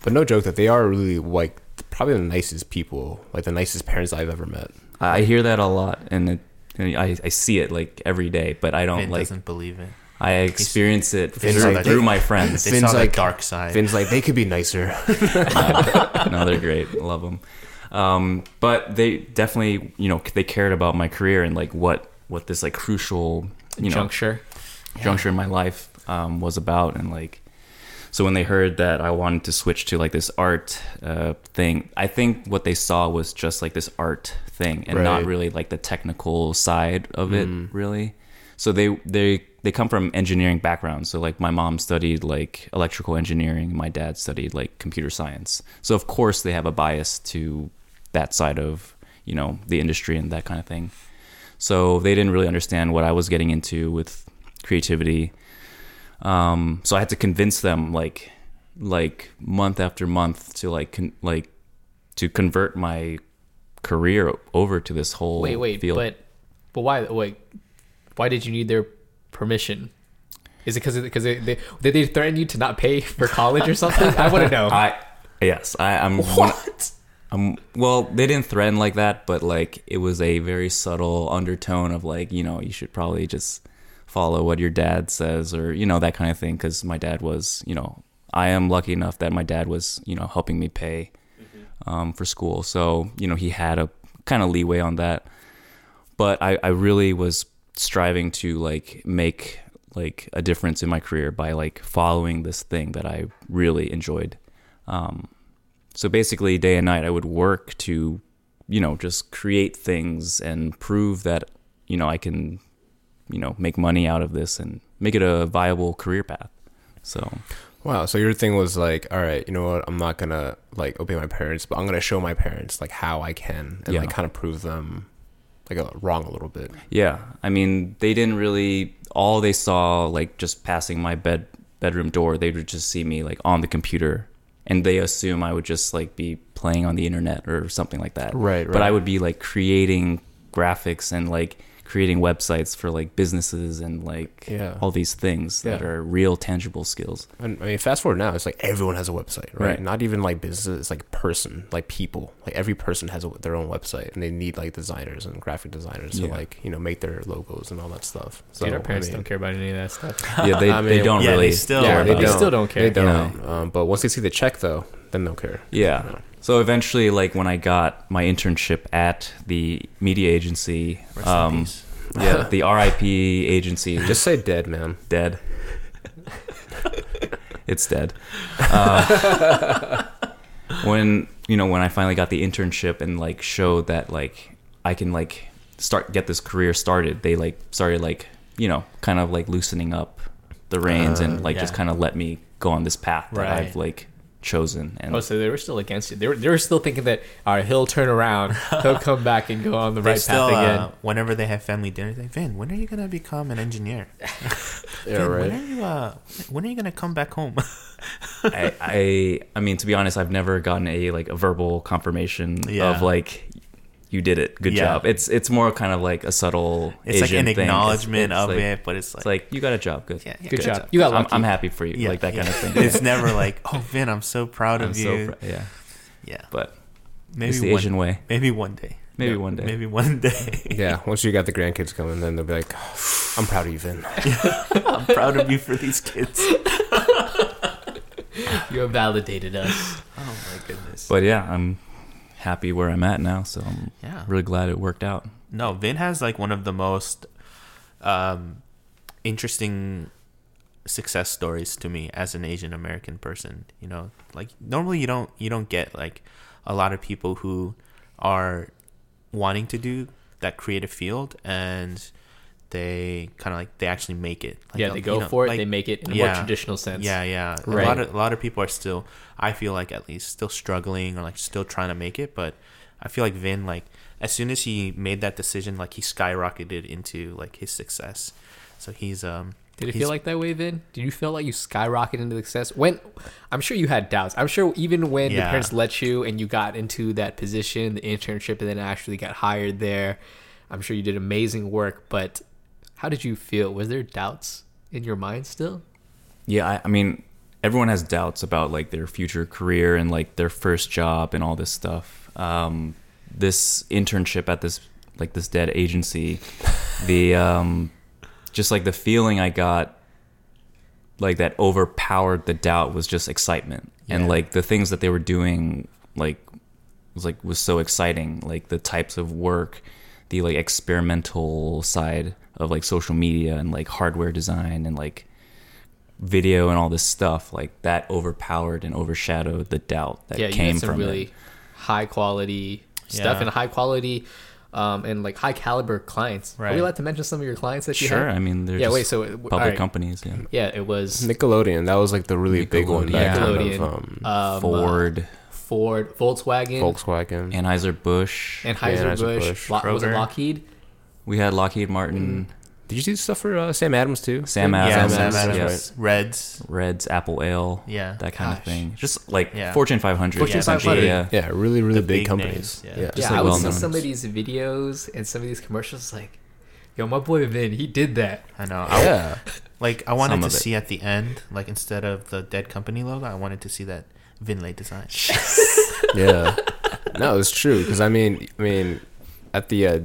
But no joke that they are really like probably the nicest people, like the nicest parents I've ever met. I I hear that a lot, and, it, and I, I see it like every day, but I don't Vin like. doesn't believe it. I experience it Vin's through, like- through my friends. They Vin's saw like- the dark side. Vin's like they could be nicer. no, they're great. I love them. Um, but they definitely, you know, they cared about my career and like what what this like crucial, you know, Juncture. juncture in my life um, was about, and like, so when they heard that I wanted to switch to like this art uh, thing, I think what they saw was just like this art thing, and not really like the technical side of it, Mm. really. So they they they come from engineering backgrounds. So like my mom studied like electrical engineering, my dad studied like computer science. So of course they have a bias to that side of you know the industry and that kind of thing. So they didn't really understand what I was getting into with creativity. Um, so I had to convince them like like month after month to like con- like to convert my career over to this whole Wait, wait, field. but but why? Wait, why did you need their permission? Is it because because they, they did they threaten you to not pay for college or something? I want to know. I yes, I, I'm one. Um, well, they didn't threaten like that, but like it was a very subtle undertone of like you know you should probably just follow what your dad says or you know that kind of thing. Because my dad was you know I am lucky enough that my dad was you know helping me pay um, for school, so you know he had a kind of leeway on that. But I, I really was striving to like make like a difference in my career by like following this thing that I really enjoyed. Um, so basically, day and night, I would work to, you know, just create things and prove that, you know, I can, you know, make money out of this and make it a viable career path. So Wow. So your thing was like, all right, you know what? I'm not gonna like obey my parents, but I'm gonna show my parents like how I can and Yeah. like kind of prove them like uh, wrong a little bit. yeah, I mean, they didn't really. All they saw, like just passing my bed bedroom door, they would just see me like on the computer, and they assume I would just like be playing on the internet or something like that. Right. Right. but I would be like creating graphics and like creating websites for like businesses and like Yeah. all these things that are real tangible skills. And I mean, fast forward now, it's like everyone has a website, right? Right. Not even like businesses, it's like person, like people. Like every person has a, their own website, and they need like designers and graphic designers to like you know make their logos and all that stuff. So Dude, our parents I mean, don't care about any of that stuff. Yeah, they, I they don't yeah, really they still- Yeah, care they They don't. still don't care. They don't. Um, but once they see the check, though, then they'll care. Yeah. So eventually, like when I got my internship at the media agency, Rest in um, peace. yeah, the RIP agency, just Just say dead, man. dead. it's dead. Uh, when you know when I finally got the internship and like showed that like I can like start get this career started, they like started like you know kind of like loosening up the reins and Uh, like just kind of let me go on this path that Right. I've like chosen. And Oh, so they were still against it. They were, they were still thinking that, all right, he'll turn around, he'll come back and go on the right still, path again. uh, whenever they have family dinners, they Vin, when are you gonna become an engineer? Yeah, Vin, right. When are you uh, when are you gonna come back home? I, I I mean to be honest, I've never gotten a like a verbal confirmation Yeah. of like you did it, good Yeah. job. It's it's more kind of like a subtle. It's Asian like an thing. It's- acknowledgement it's of like- it, but it's like, It's like you got a job, good. yeah, yeah, Good job. You got I'm. I'm happy for you, Yeah, like that yeah. kind of thing. it's never like, oh Vin, I'm so proud I'm of so you. pr- yeah, yeah, but maybe it's the one, Asian way. maybe one day, Maybe Yeah, one day. maybe one day. Yeah, once you got the grandkids coming, then they'll be like, oh, "I'm proud of you, Vin." I'm proud of you for these kids. You have validated us. Oh my goodness. But yeah, I'm happy where I'm at now, so I'm yeah. really glad it worked out. No, Vin has like one of the most um, interesting success stories to me as an Asian American person. You know, like normally you don't you don't get like a lot of people who are wanting to do that creative field and they kind of like they actually make it. Like, yeah, uh, they you go know, for it. like- they make it in a yeah. more traditional sense. yeah, yeah. Right. A lot of a lot of people are still, I feel like at least, still struggling or like still trying to make it. But I feel like Vin, like as soon as he made that decision, like he skyrocketed into like his success. So he's um. Did it he's- feel like that way, Vin? Did you feel like you skyrocketed into success? When I'm sure you had doubts. I'm sure even when your Yeah. parents let you and you got into that position, the internship, and then actually got hired there, I'm sure you did amazing work. But how did you feel? Was there doubts in your mind still? Yeah, I, I mean, everyone has doubts about like their future career and like their first job and all this stuff. Um, this internship at this like this dead agency, the um, just like the feeling I got, like that overpowered the doubt was just excitement and like the things that they were doing like was like was so exciting like the types of work the like experimental side of like social media and like hardware design and like video and all this stuff like that overpowered and overshadowed the doubt that yeah, you came had some from really it high quality stuff Yeah. and high quality um, and like high caliber clients. Are Right. we allowed to mention some of your clients that you had? sure had? i mean they're Yeah, just wait, so, uh, public alright. companies yeah Yeah, it was Nickelodeon, that was like the really big one. Nickelodeon. Kind Nickelodeon, of, um, um, ford Ford, Volkswagen, Volkswagen. anheuser-busch Anheuser-Busch, Anheuser-Busch, Lo- was it Kroger. Lockheed? We had lockheed martin Did you do stuff for uh, Sam Adams too? sam yeah, adams, Sam Adams, Adams, Reds. reds apple ale Yeah. that kind Gosh. of thing just like Yeah. fortune 500 Fortune essentially, 500. yeah Yeah, really, really The big, big companies. names, yeah. yeah. Just yeah, like I would see well-known. some of these videos and some of these commercials like, yo, my boy Vin, he did that. I know. I, Yeah. Like I wanted Some to of it. see at the end, like instead of the dead company logo, I wanted to see that Vinlay design. yeah. No, it's true because I mean, I mean, at the uh,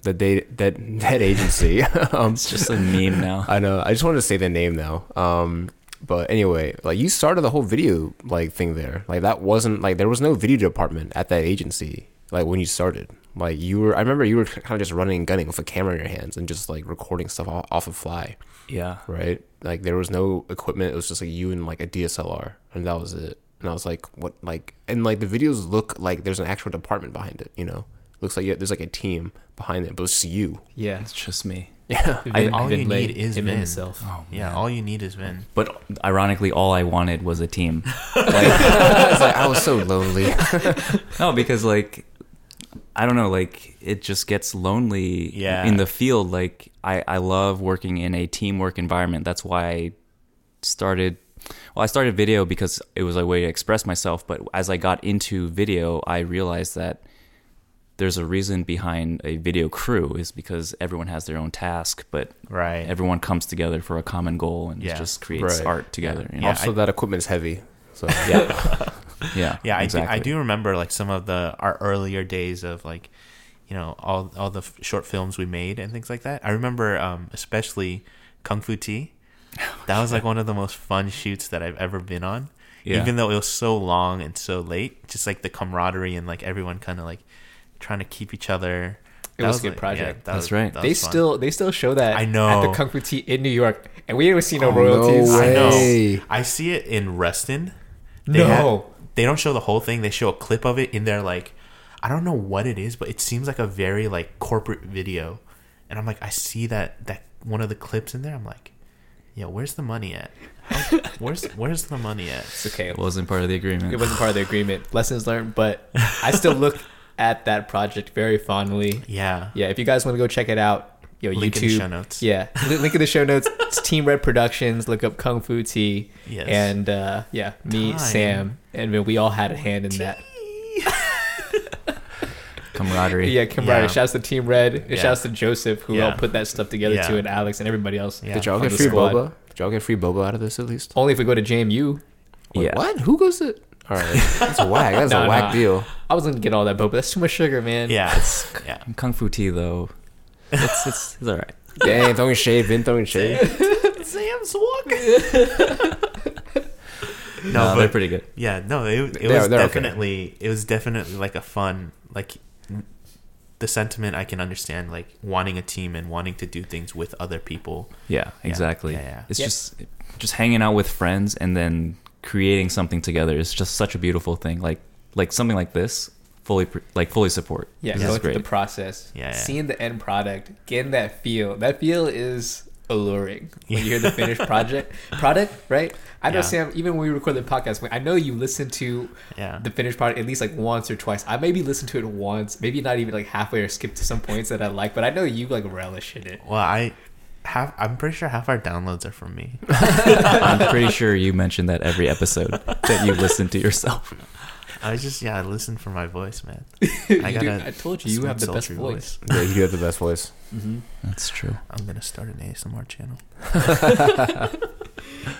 the date that that agency. um, it's just a meme now I know. I just wanted to say the name now. Um, but anyway, like you started the whole video like thing there. Like that wasn't like there was no video department at that agency. Like when you started, like you were. I remember you were kind of just running and gunning with a camera in your hands and just like recording stuff off, off of fly, yeah right? Like there was no equipment. It was just like you and like a DSLR, and that was it. And I was like, what? Like, and like the videos look like there's an actual department behind it. You know, looks like you, there's like a team behind it, but it's just you. Yeah. it's just me Yeah. Vin, all you Vinlay, need is him and Vin. himself. oh Yeah, all you need is Vin. but ironically all i wanted was a team I was like, I was so lonely. No, because like I don't know, like it just gets lonely Yeah. in the field. Like I, I love working in a teamwork environment. That's why I started well, I started video because it was a way to express myself, but as I got into video, I realized that there's a reason behind a video crew is because everyone has their own task, but Right. everyone comes together for a common goal and Yeah. just creates Right. art together. You know? Also, I- that equipment's heavy. So yeah. yeah. yeah, I, exactly. do, I do remember like some of the our earlier days of like, you know, all all the f- short films we made and things like that. I remember um, especially Kung Fu Tea. That was like one of the most fun shoots that I've ever been on. Yeah. Even though it was so long and so late, just like the camaraderie and like everyone kind of like trying to keep each other. It That was a good like- project. that That's was- right. that They fun. still they still show that I know at the Kung Fu Tea in New York, and we didn't see no Oh, no royalties. way. I know. I see it in Reston. They No. have- they don't show the whole thing. They show a clip of it in their like, I don't know what it is, but it seems like a very like corporate video, and I'm like, I see that that one of the clips in there. I'm like, yo, where's the money at? How, where's where's the money at? It's okay. It wasn't part of the agreement. It wasn't part of the agreement. Lessons learned, but I still look at that project very fondly. Yeah, Yeah, if you guys want to go check it out, yo, Link YouTube. in the show notes. Yeah, link in the show notes. It's Team Red Productions. Look up Kung Fu Tea. Yes. And uh, yeah, me, Time. Sam, and we all had a hand in that. Camaraderie. Yeah, camaraderie. Yeah. Shouts to Team Red. and Yeah. Shouts to Joseph who Yeah. helped put that stuff together Yeah. too, and Alex and everybody else. Yeah. Did y'all get free squad. boba? Did y'all get free boba out of this at least? Only if we go to JMU. Wait, Yeah. What? Who goes to? All right, that's a whack. That's Nah, a whack nah. deal. I was gonna get all that boba. But that's too much sugar, man. Yeah, it's yeah. Kung Fu tea though. It's it's, it's all right. Dang, throwing shade, Vin throwing shade. Sam's walking. no, No, but they're pretty good. Yeah, no, it, it They're- was they're okay. definitely it was definitely like a fun like the sentiment I can understand like wanting a team and wanting to do things with other people. Yeah, Yeah, exactly. yeah, yeah. It's Yep. just just hanging out with friends and then creating something together is just such a beautiful thing. Like like something like this, fully pr- like fully support. Yeah, This going is through great. the process, Yeah, yeah. seeing the end product, getting that feel. That feel is alluring when you hear the finished project product, right? I know Yeah. Sam. Even when we record the podcast, I know you listen to Yeah. the finished product at least like once or twice. I maybe listened to it once, maybe not even like halfway or skip to some points that I like, but I know you like relish in it. Well, I have I'm pretty sure half our downloads are from me. I'm pretty sure you mentioned that every episode that you listen to yourself. I just yeah, I listen for my voice, man. I got a I told you, you have the best sultry voice. Yeah, you do have the best voice. Mm-hmm. That's true. I'm gonna start an ASMR channel.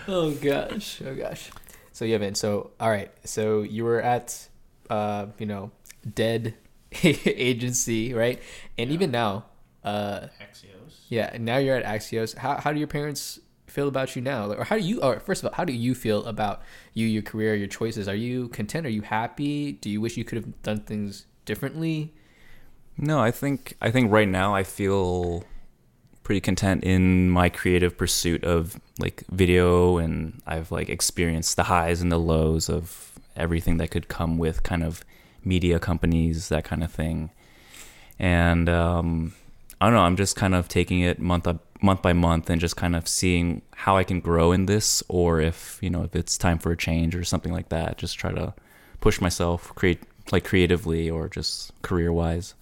Oh gosh, oh gosh. So yeah, man. So all right. So you were at, uh, you know, dead agency, right? And even now, uh, Axios. yeah. Yeah, now you're at Axios. How how do your parents feel about you now? Or how do you? Or first of all, how do you feel about you, your career, your choices? Are you content? Are you happy? Do you wish you could have done things differently? No, I think I think right now I feel pretty content in my creative pursuit of like video and I've like experienced the highs and the lows of everything that could come with kind of media companies, that kind of thing. And um I don't know, I'm just kind of taking it month up month by month and just kind of seeing how I can grow in this or if, you know, if it's time for a change or something like that, just try to push myself create like creatively or just career-wise.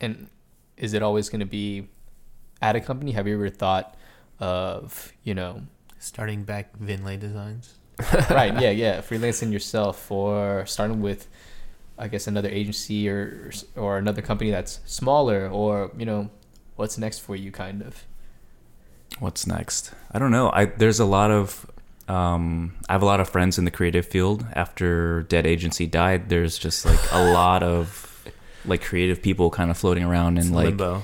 And is it always going to be at a company? Have you ever thought of you know Starting back Vinlay Designs. right yeah yeah freelancing yourself or starting with i guess another agency or or another company that's smaller or you know what's next for you kind of What's next? I don't know. I there's a lot of um, I have a lot of friends in the creative field. After Dead Agency died, there's just like a lot of like creative people kind of floating around It's and like limbo.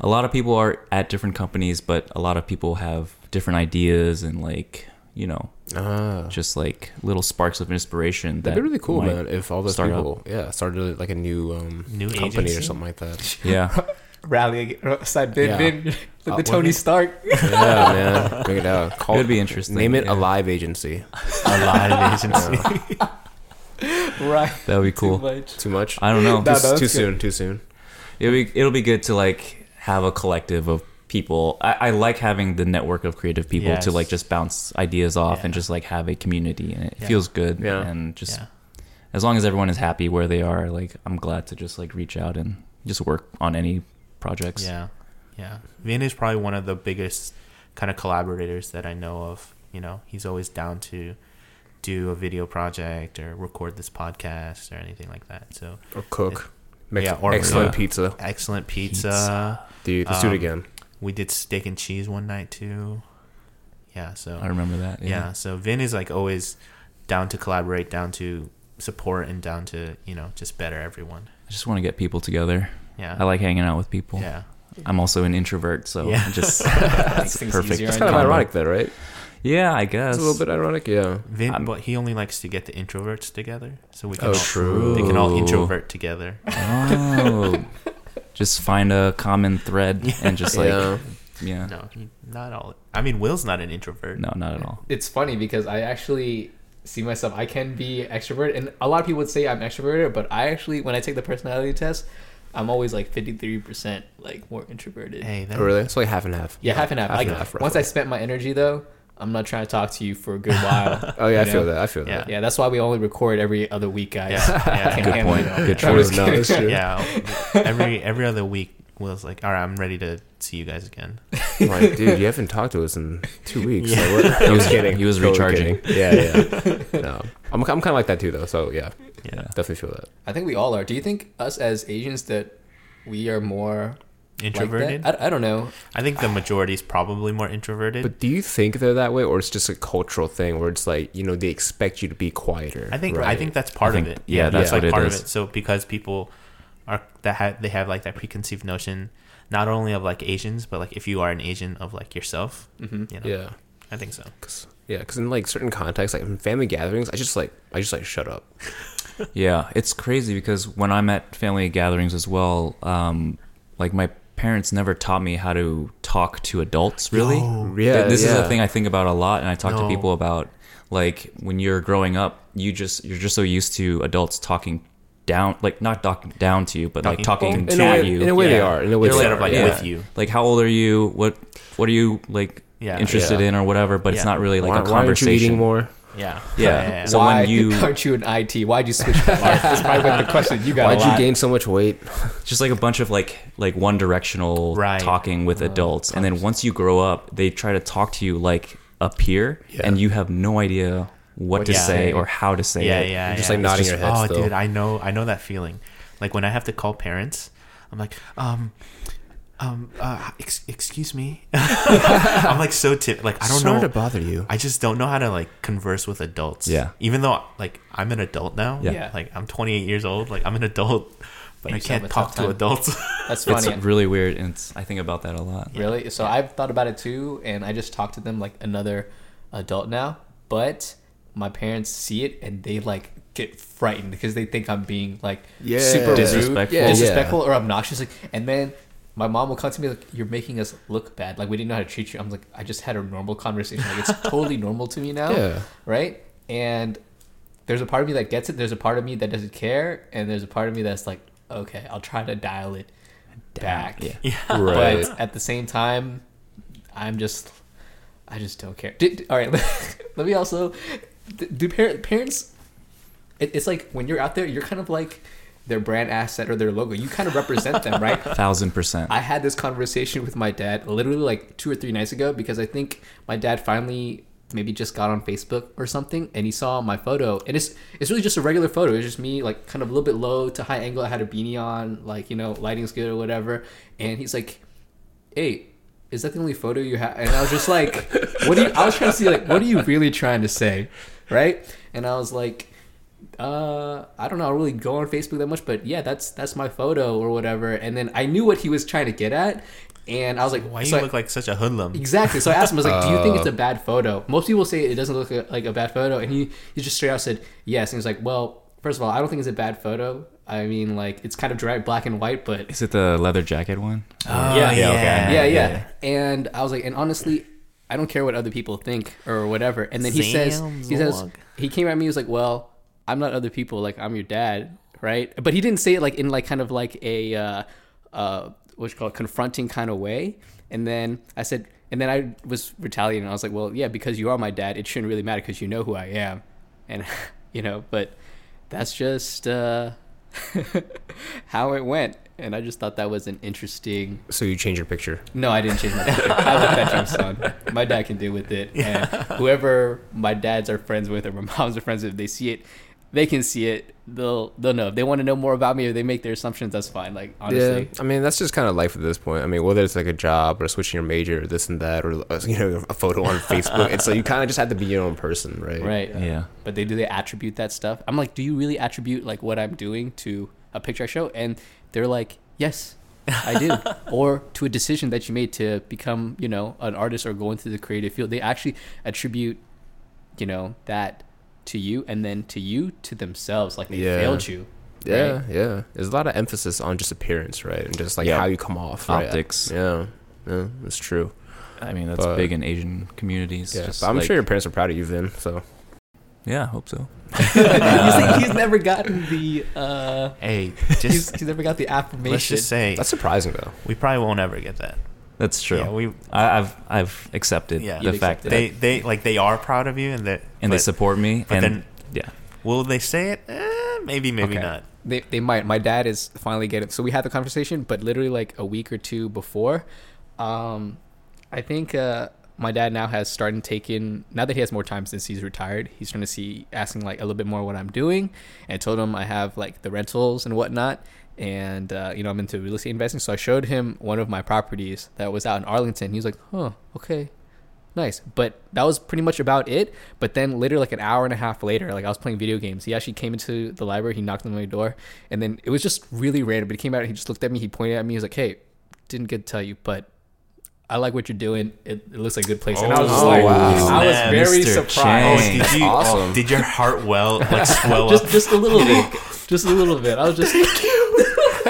a lot of people are at different companies, but a lot of people have different ideas and like you know Ah, just like little sparks of inspiration. that'd be really cool, might- man. If all those start up. people, yeah, started like a new um New company or something like that. Yeah, rally aside Vin Yeah. Vin with Uh, the Tony what- Stark yeah, man, bring it out. Call, It'd be interesting, Name it yeah. a live agency. A live agency. right that would be too cool. much Too much? I don't know. No, Too- that's too soon. Too soon. It'll be it'll be good to like have a collective of people. I, I like having the network of creative people to like just bounce ideas off and just like have a community and it Yeah. feels good. Yeah. And just yeah. as long as everyone is happy where they are, like I'm glad to just like reach out and just work on any projects. Yeah, yeah. Vin is probably one of the biggest kind of collaborators that I know of. You know, he's always down to do a video project or record this podcast or anything like that. So Or cook. Make Yeah, or- excellent yeah. pizza. excellent pizza. Pizza. Dude, let's do Um, it again. We did steak and cheese one night too. Yeah, so I remember that. yeah. so Vin is like always down to collaborate, down to support, and down to you know just better everyone. I just want to get people together. Yeah, I like hanging out with people. yeah. I'm also an introvert, so Yeah. just Makes it's things perfect. It's on kind of ironic, though, right? Yeah, I guess. It's a little bit ironic, yeah. Vin, I'm- but he only likes to get the introverts together, so we can Oh, all, true. they can all introvert together. Oh, just find a common thread and just like yeah. yeah. No, not all. I mean, Will's not an introvert. No, not at all. it's funny because I actually see myself. I can be extrovert, and a lot of people would say I'm extroverted, but I actually, when I take the personality test, I'm always like 53 percent like more introverted. Hey, that, Oh, really? It's like half and half. Yeah, half and half. Half like and half, once I spent my energy though, I'm not trying to talk to you for a good while. Oh yeah, I you feel that. I feel Yeah. that. Yeah, that's why we only record every other week, guys. Yeah, yeah. Good handle point. it all. Good I'm choice. No, kidding. it's true. yeah. Every every other week, Will's like, all right, I'm ready to see you guys again. I'm like, dude, you haven't talked to us in two weeks. Yeah. Like, what? He was- kidding. he was Totally recharging. kidding. Yeah, yeah. no, I'm, I'm kind of like that too, though. So yeah, Yeah. definitely feel that. I think we all are. Do you think us as Asians that we are more Introverted. Like that? I, I don't know. I think the majority is probably more introverted. But do you think they're that way, or it's just a cultural thing where it's like you know they expect you to be quieter? I think I think that's part I of think- it. yeah, that's like what it part is. of it. So because people are that ha- they have like that preconceived notion, not only of like Asians, but like if you are an Asian of like yourself, hmm you know. Yeah, I think so. cause, yeah, because in like certain contexts, like in family gatherings, I just like I just like shut up. Yeah, it's crazy because when I'm at family gatherings as well, um, like my parents never taught me how to talk to adults. Really, Yeah, Th- this is a thing I think about a lot, and I talk No. to people about. Like when you're growing up, you just you're just so used to adults talking down, like not talking down to you, but like Talking- talking to a way, you. in a way they are. In a way, Instead they of are, like yeah. with you. like how old are you? What what are you like Yeah. interested Yeah. in or whatever? But it's not really like why, a why aren't you conversation. eating more? Yeah. Yeah. So Why when you- aren't you in IT? Why'd you switch from? That's probably what the question you got. Why'd you gain so much weight? just like a bunch of like like one directional Right. talking with adults and then once you grow up they try to talk to you like a peer Yeah. and you have no idea what, What to to say say. or how to say yeah, it yeah, You're just like It's nodding your head Oh, still. dude, I know, I know that feeling. Like when I have to call parents, I'm like, um, um, uh, ex- excuse me. I'm like so tip. Like I don't Sorry know. to bother you. I just don't know how to like converse with adults. Yeah. Even though like I'm an adult now. Yeah. Yeah. Like I'm 28 years old. Like I'm an adult, but You I can't talk to adults. That's funny. it's really weird and it's, i think about that a lot Really? So I've thought about it too, and I just talked to them like another adult now. But my parents see it and they like get frightened because they think I'm being like Yeah. super Disrespectful. rude, Yeah, disrespectful, or obnoxious. Like, and then my mom will come to me like, "You're making us look bad. Like we didn't know how to treat you." I'm like, "I just had a normal conversation. Like it's totally normal to me now, Yeah. right?" And there's a part of me that gets it. There's a part of me that doesn't care, and there's a part of me that's like, "Okay, I'll try to dial it back." yeah yeah. Right. but at the same time i'm just i just don't care Did, all right let me also do par- parents it, it's like when you're out there you're kind of like their brand asset or their logo. You kind of represent them right? Thousand percent. I had this conversation with my dad literally like two or three nights ago because i think my dad finally maybe just got on facebook or something and he saw my photo. And it's it's really just a regular photo. It's just me like kind of a little bit low to high angle. I had a beanie on like you know lighting's good or whatever. And he's like hey is that the only photo you have and i was just like what do you i was trying to see like what are you really trying to say? Right? And i was like uh i don't know i don't really go on facebook that much but yeah that's that's my photo or whatever and then i knew what he was trying to get at and i was like Why so you I- look like such a hoodlum? Exactly. So I asked him, I was like, "Do you think Uh. it's a bad photo?" Most people say it doesn't look like a bad photo, and he he just straight out said yes. And he's like, "Well, first of all, I don't think it's a bad photo. I mean, like it's kind of dry, black and white, but is it the leather jacket one Oh, yeah, yeah, okay. yeah, yeah." And I was like, and honestly, I don't care what other people think or whatever. And then he says, Sam he says, Zorg. he came at me. He was like, "Well, I'm not other people. Like I'm your dad, right?" But he didn't say it like in like kind of like a uh, uh, what's called confronting kind of way. And then I said, and then I was retaliating. I was like, "Well, yeah, because you are my dad, it shouldn't really matter because you know who I am." And you know, but that's just uh, how it went. And I just thought that was an interesting So you change your picture. no, I didn't change my picture. I left that jump son. My dad can deal with it. And whoever my dads are friends with or my moms are friends with, if they see it, they can see it. They'll they'll know. If they want to know more about me or they make their assumptions, that's fine. Like honestly. Yeah, I mean that's just kind of life at this point. I mean, whether it's like a job or switching your major, or this and that, or uh, you know, a photo on Facebook, and so you kind of just have to be your own person, right? Right. yeah But they do they attribute that stuff? I'm like, do you really attribute like what I'm doing to a picture I show? And they're like, yes, I do. or to a decision that you made to become, you know, an artist or go into the creative field. They actually attribute, you know, that to you and then to you to themselves. Like they Yeah. failed you. Yeah, right? yeah. There's a lot of emphasis on just appearance, right, and just like Yeah. how you come off, right? Optics. Yeah, yeah, that's true. i mean that's But- big in asian communities Yeah, just but I'm like- sure your parents are proud of you, then So Yeah, I hope so. you see, he's never gotten the uh, Hey, he's, just he's never got the affirmation. let's just say That's surprising though. we probably won't ever get that. That's true. Yeah, we I, I've I've accepted Yeah. the fact accepted that they they like they are proud of you and that and they support me. but and then- yeah, will they say it? Eh, maybe maybe Okay. not. They they might. My dad is finally getting. So we had the conversation, but literally like a week or two before, um, I think uh, my dad now has started taking. Now that he has more time since he's retired, he's starting to see asking like a little bit more what I'm doing, and I told him I have like the rentals and whatnot. And uh, you know I'm into real estate investing, so I showed him one of my properties that was out in Arlington. He was like, "Huh, okay, nice but that was pretty much about it but then later like an hour and a half later like i was playing video games he actually came into the library he knocked on my door and then it was just really random but he came out and he just looked at me he pointed at me he was like hey didn't get to tell you but i like what you're doing it, it looks like a good place and i was just Oh, like wow. i was Snap, very Mr. Oh, surprised Chang. did you? awesome. Did your heart well like swell just up? just a little bit just a little bit i was just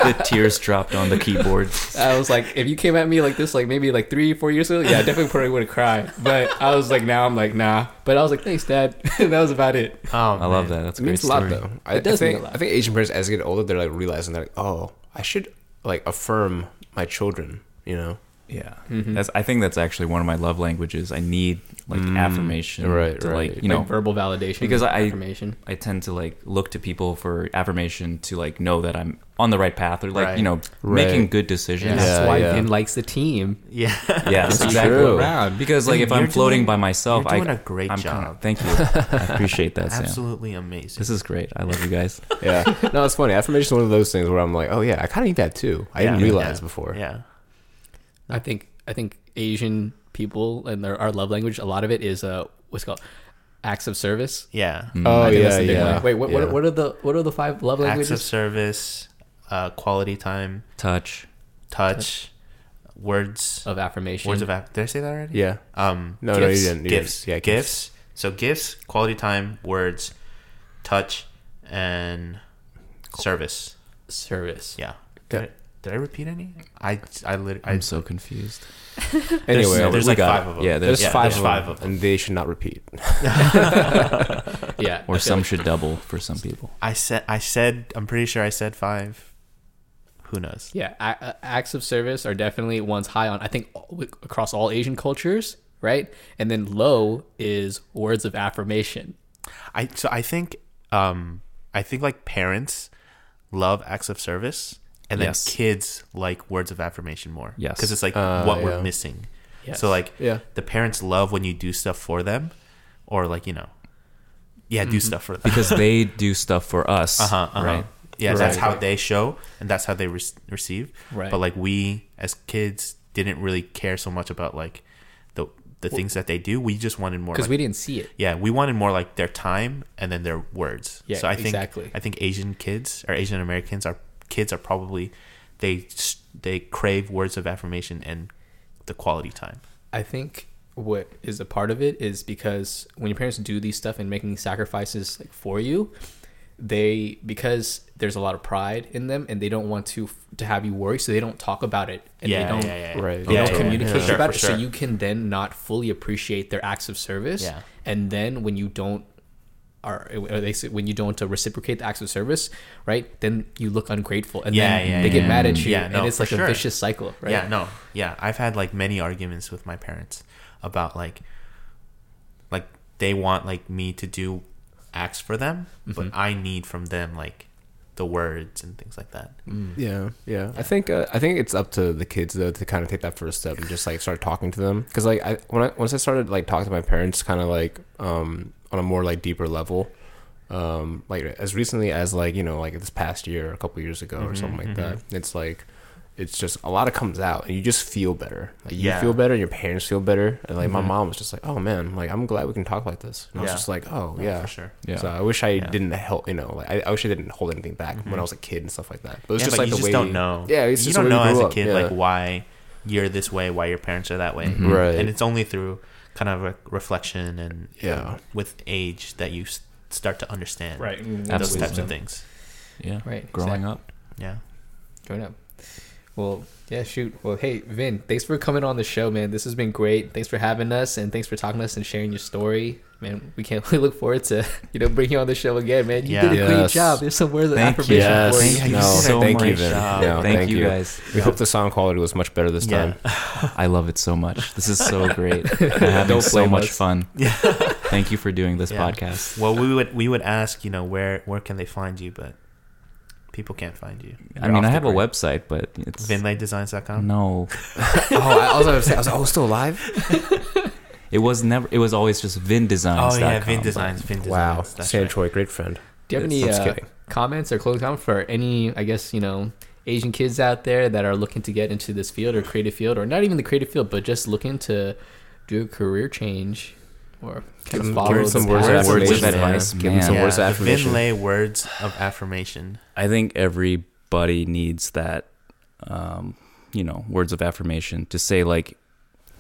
the tears dropped on the keyboard. I was like, if you came at me like this, like maybe like three, four years ago, yeah, I definitely probably would have cried. But I was like, now I'm like, nah. But I was like, thanks, Dad. that was about it. Oh, I love that. That's a It great means a story. lot though. I, It does I mean a lot. I think Asian parents as they get older, they're like realizing they're like, oh, I should like affirm my children. You know, Yeah, Mhm. that's. I think that's actually one of my love languages. I need like Mm, affirmation, right, to, right. Like you know, like verbal validation because I- affirmation. I tend to like look to people for affirmation to like know that I'm on the right path or like Right. you know Right. making good And decisions. that's Yeah, why yeah. Vin likes the team. Yeah. Yeah, that's That's exactly true. around. because like Dude, if I'm floating doing- by myself, You're doing I a great I'm job. kinda, thank you. I appreciate that, Sam. Absolutely amazing. This is great. I love you guys. yeah. no, it's funny. Affirmation is one of those things where I'm like, oh yeah, I kind of need that too. I didn't realize Yeah. before. Yeah. I think I think Asian people and their our love language, a lot of it is uh what's it called acts of service. Yeah. Mm. Oh yeah, that's the big yeah. one. Wait, what, yeah. what what are the what are the five love Acts languages? of service, uh, quality time, Touch. touch, words, of affirmation. words of app. Did I say that already? Yeah. Um, No, no, you Gifts. didn't. You gifts. Didn't. Yeah, gifts. So gifts, quality time, words, touch, and service. service. Yeah. Did, Yeah. I, did I repeat any? I I lit- I I'm so confused. Anyway, There's- there's we like got five it. of them. Yeah, there's, there's, yeah, five, there's of five of them. and they should not repeat. Yeah. or some like- should double for some people. I said I said I'm pretty sure I said five. Who knows? Yeah, a- a- acts of service are definitely ones high on. I think across all Asian cultures, right? And then low is words of affirmation. I so I think um I think like parents love acts of service and then Yes. kids like words of affirmation more. Yes. Because it's like Uh, what yeah. we're missing. Yes. So like Yeah. the parents love when you do stuff for them or like, you know, yeah, do stuff for them. because they do stuff for us, uh-huh, uh-huh. right? Yeah, that's how they show and that's how they re- receive. Right. But like we as kids didn't really care so much about like the the things that they do. We just wanted more because like, we didn't see it. yeah, we wanted more like their time and then their words. Yeah, so I think exactly. I think Asian kids or Asian Americans are kids are probably they they crave words of affirmation and the quality time. I think what is a part of it is because when your parents do these stuff and making these sacrifices like for you, they because there's a lot of pride in them and they don't want to to have you worry, so they don't talk about it and yeah, they don't yeah, yeah, yeah. Right. they Yeah, don't yeah, yeah. communicate sure, about it, sure. so you can then not fully appreciate their acts of service. Yeah. And then when you don't, are or they say when you don't uh, reciprocate the acts of service, right? Then you look ungrateful, and Yeah, then yeah, they get yeah. mad at you, Yeah, and it's for like sure. a vicious cycle, right? Yeah, no, yeah. I've had like many arguments with my parents about like, like they want like me to do acts for them, but Mm-hmm. I need from them like the words and things like that. Yeah, yeah. I think uh, I think it's up to the kids though to kind of take that first step and just like start talking to them because like I when I once I started like talking to my parents kind of like um on a more like deeper level um like as recently as like you know like this past year a couple years ago or something like that it's like it's just a lot of comes out and you just feel better like you Yeah. feel better and your parents feel better and like my mom was just like oh man like i'm glad we can talk like this and i was just like oh No, yeah for sure. Yeah. so i wish i Yeah. didn't help you know like I, I wish i didn't hold anything back when i was a kid and stuff like that but it's yeah, just but like you the just way don't know. yeah it's you just don't know as a kid yeah. like why you're this way, why your parents are that way, Mhm. right and it's only through kind of a reflection and Yeah. with age that you s- start to understand right. those Absolutely. types of things. Yeah, Right, growing exactly. up. Yeah. Growing up. Well, yeah, shoot. Well, hey, Vin, thanks for coming on the show, man. This has been great. Thanks for having us, and thanks for talking to us and sharing your story, man. We can't really look forward to you know bringing you on the show again, man. You Yeah. did a great job. There's some words of Thank you. affirmation Yes. for you. Thank you no, so thank you, much. Vin. Uh, no, thank, thank you you. guys. We hope the sound quality was much better this Yeah. time. I love it so much. This is so great. I'm having Don't so much us. fun. Yeah. Thank you for doing this Yeah. podcast. Well, we would we would ask, you know, where where can they find you, but people can't find you. I You're mean, I the have a website, but it's Vinlaydesigns.com. no. oh, I, I was gonna say, I was, oh, still alive? It was never. It was always just vindesigns. Oh yeah, Vin Designs. Vin Wow, That's San right. Choi, great friend. Do you have I'm any uh, comments or closing comments for any, I guess, you know, Asian kids out there that are looking to get into this field or creative field, or not even the creative field, but just looking to do a career change or Give kind of follow give them some words path? of Words of affirmation. yeah. advice, Give them some man. words of Yeah, affirmation. Vinlay words of affirmation. I think everybody needs that, um, you know, words of affirmation to say like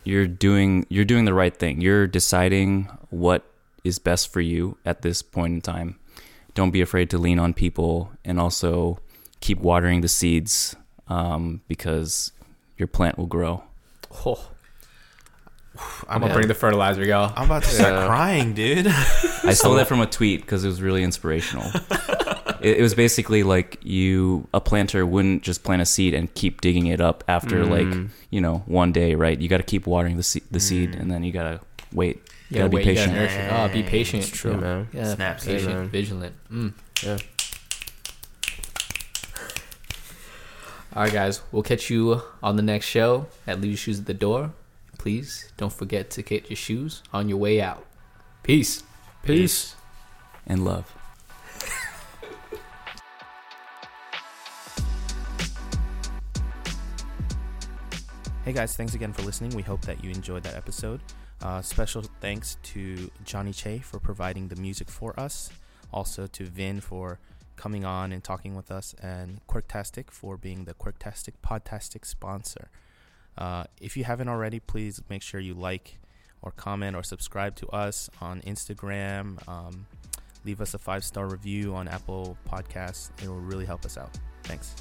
you're doing you're doing the right thing. You're deciding what is best for you at this point in time. Don't be afraid to lean on people, and also keep watering the seeds um, because your plant will grow. Oh, I'm I'm, gonna bring the fertilizer, y'all. I'm about to start Yeah. crying, dude. I stole that from a tweet because it was really inspirational. it, it was basically like you a planter wouldn't just plant a seed and keep digging it up after like Mm. you know one day, right? You got to keep watering the se- the seed, Mm. and then you gotta wait. You gotta be wait, you patient. nurture it. Oh, be patient. It's true, man. Yeah, Snaps. patient, Amen. vigilant. Mm. Yeah. All right, guys. We'll catch you on the next show at Leave Your Shoes at the Door. Please don't forget to get your shoes on your way out. Peace. Peace. and love. Hey guys, thanks again for listening. We hope that you enjoyed that episode. Uh, special thanks to Johnny Che for providing the music for us. Also to Vin for coming on and talking with us, and Quirktastic for being the Quirktastic Podtastic sponsor. Uh, if you haven't already, please make sure you like or comment or subscribe to us on Instagram. Um, leave us a five star review on Apple Podcasts. It will really help us out. Thanks.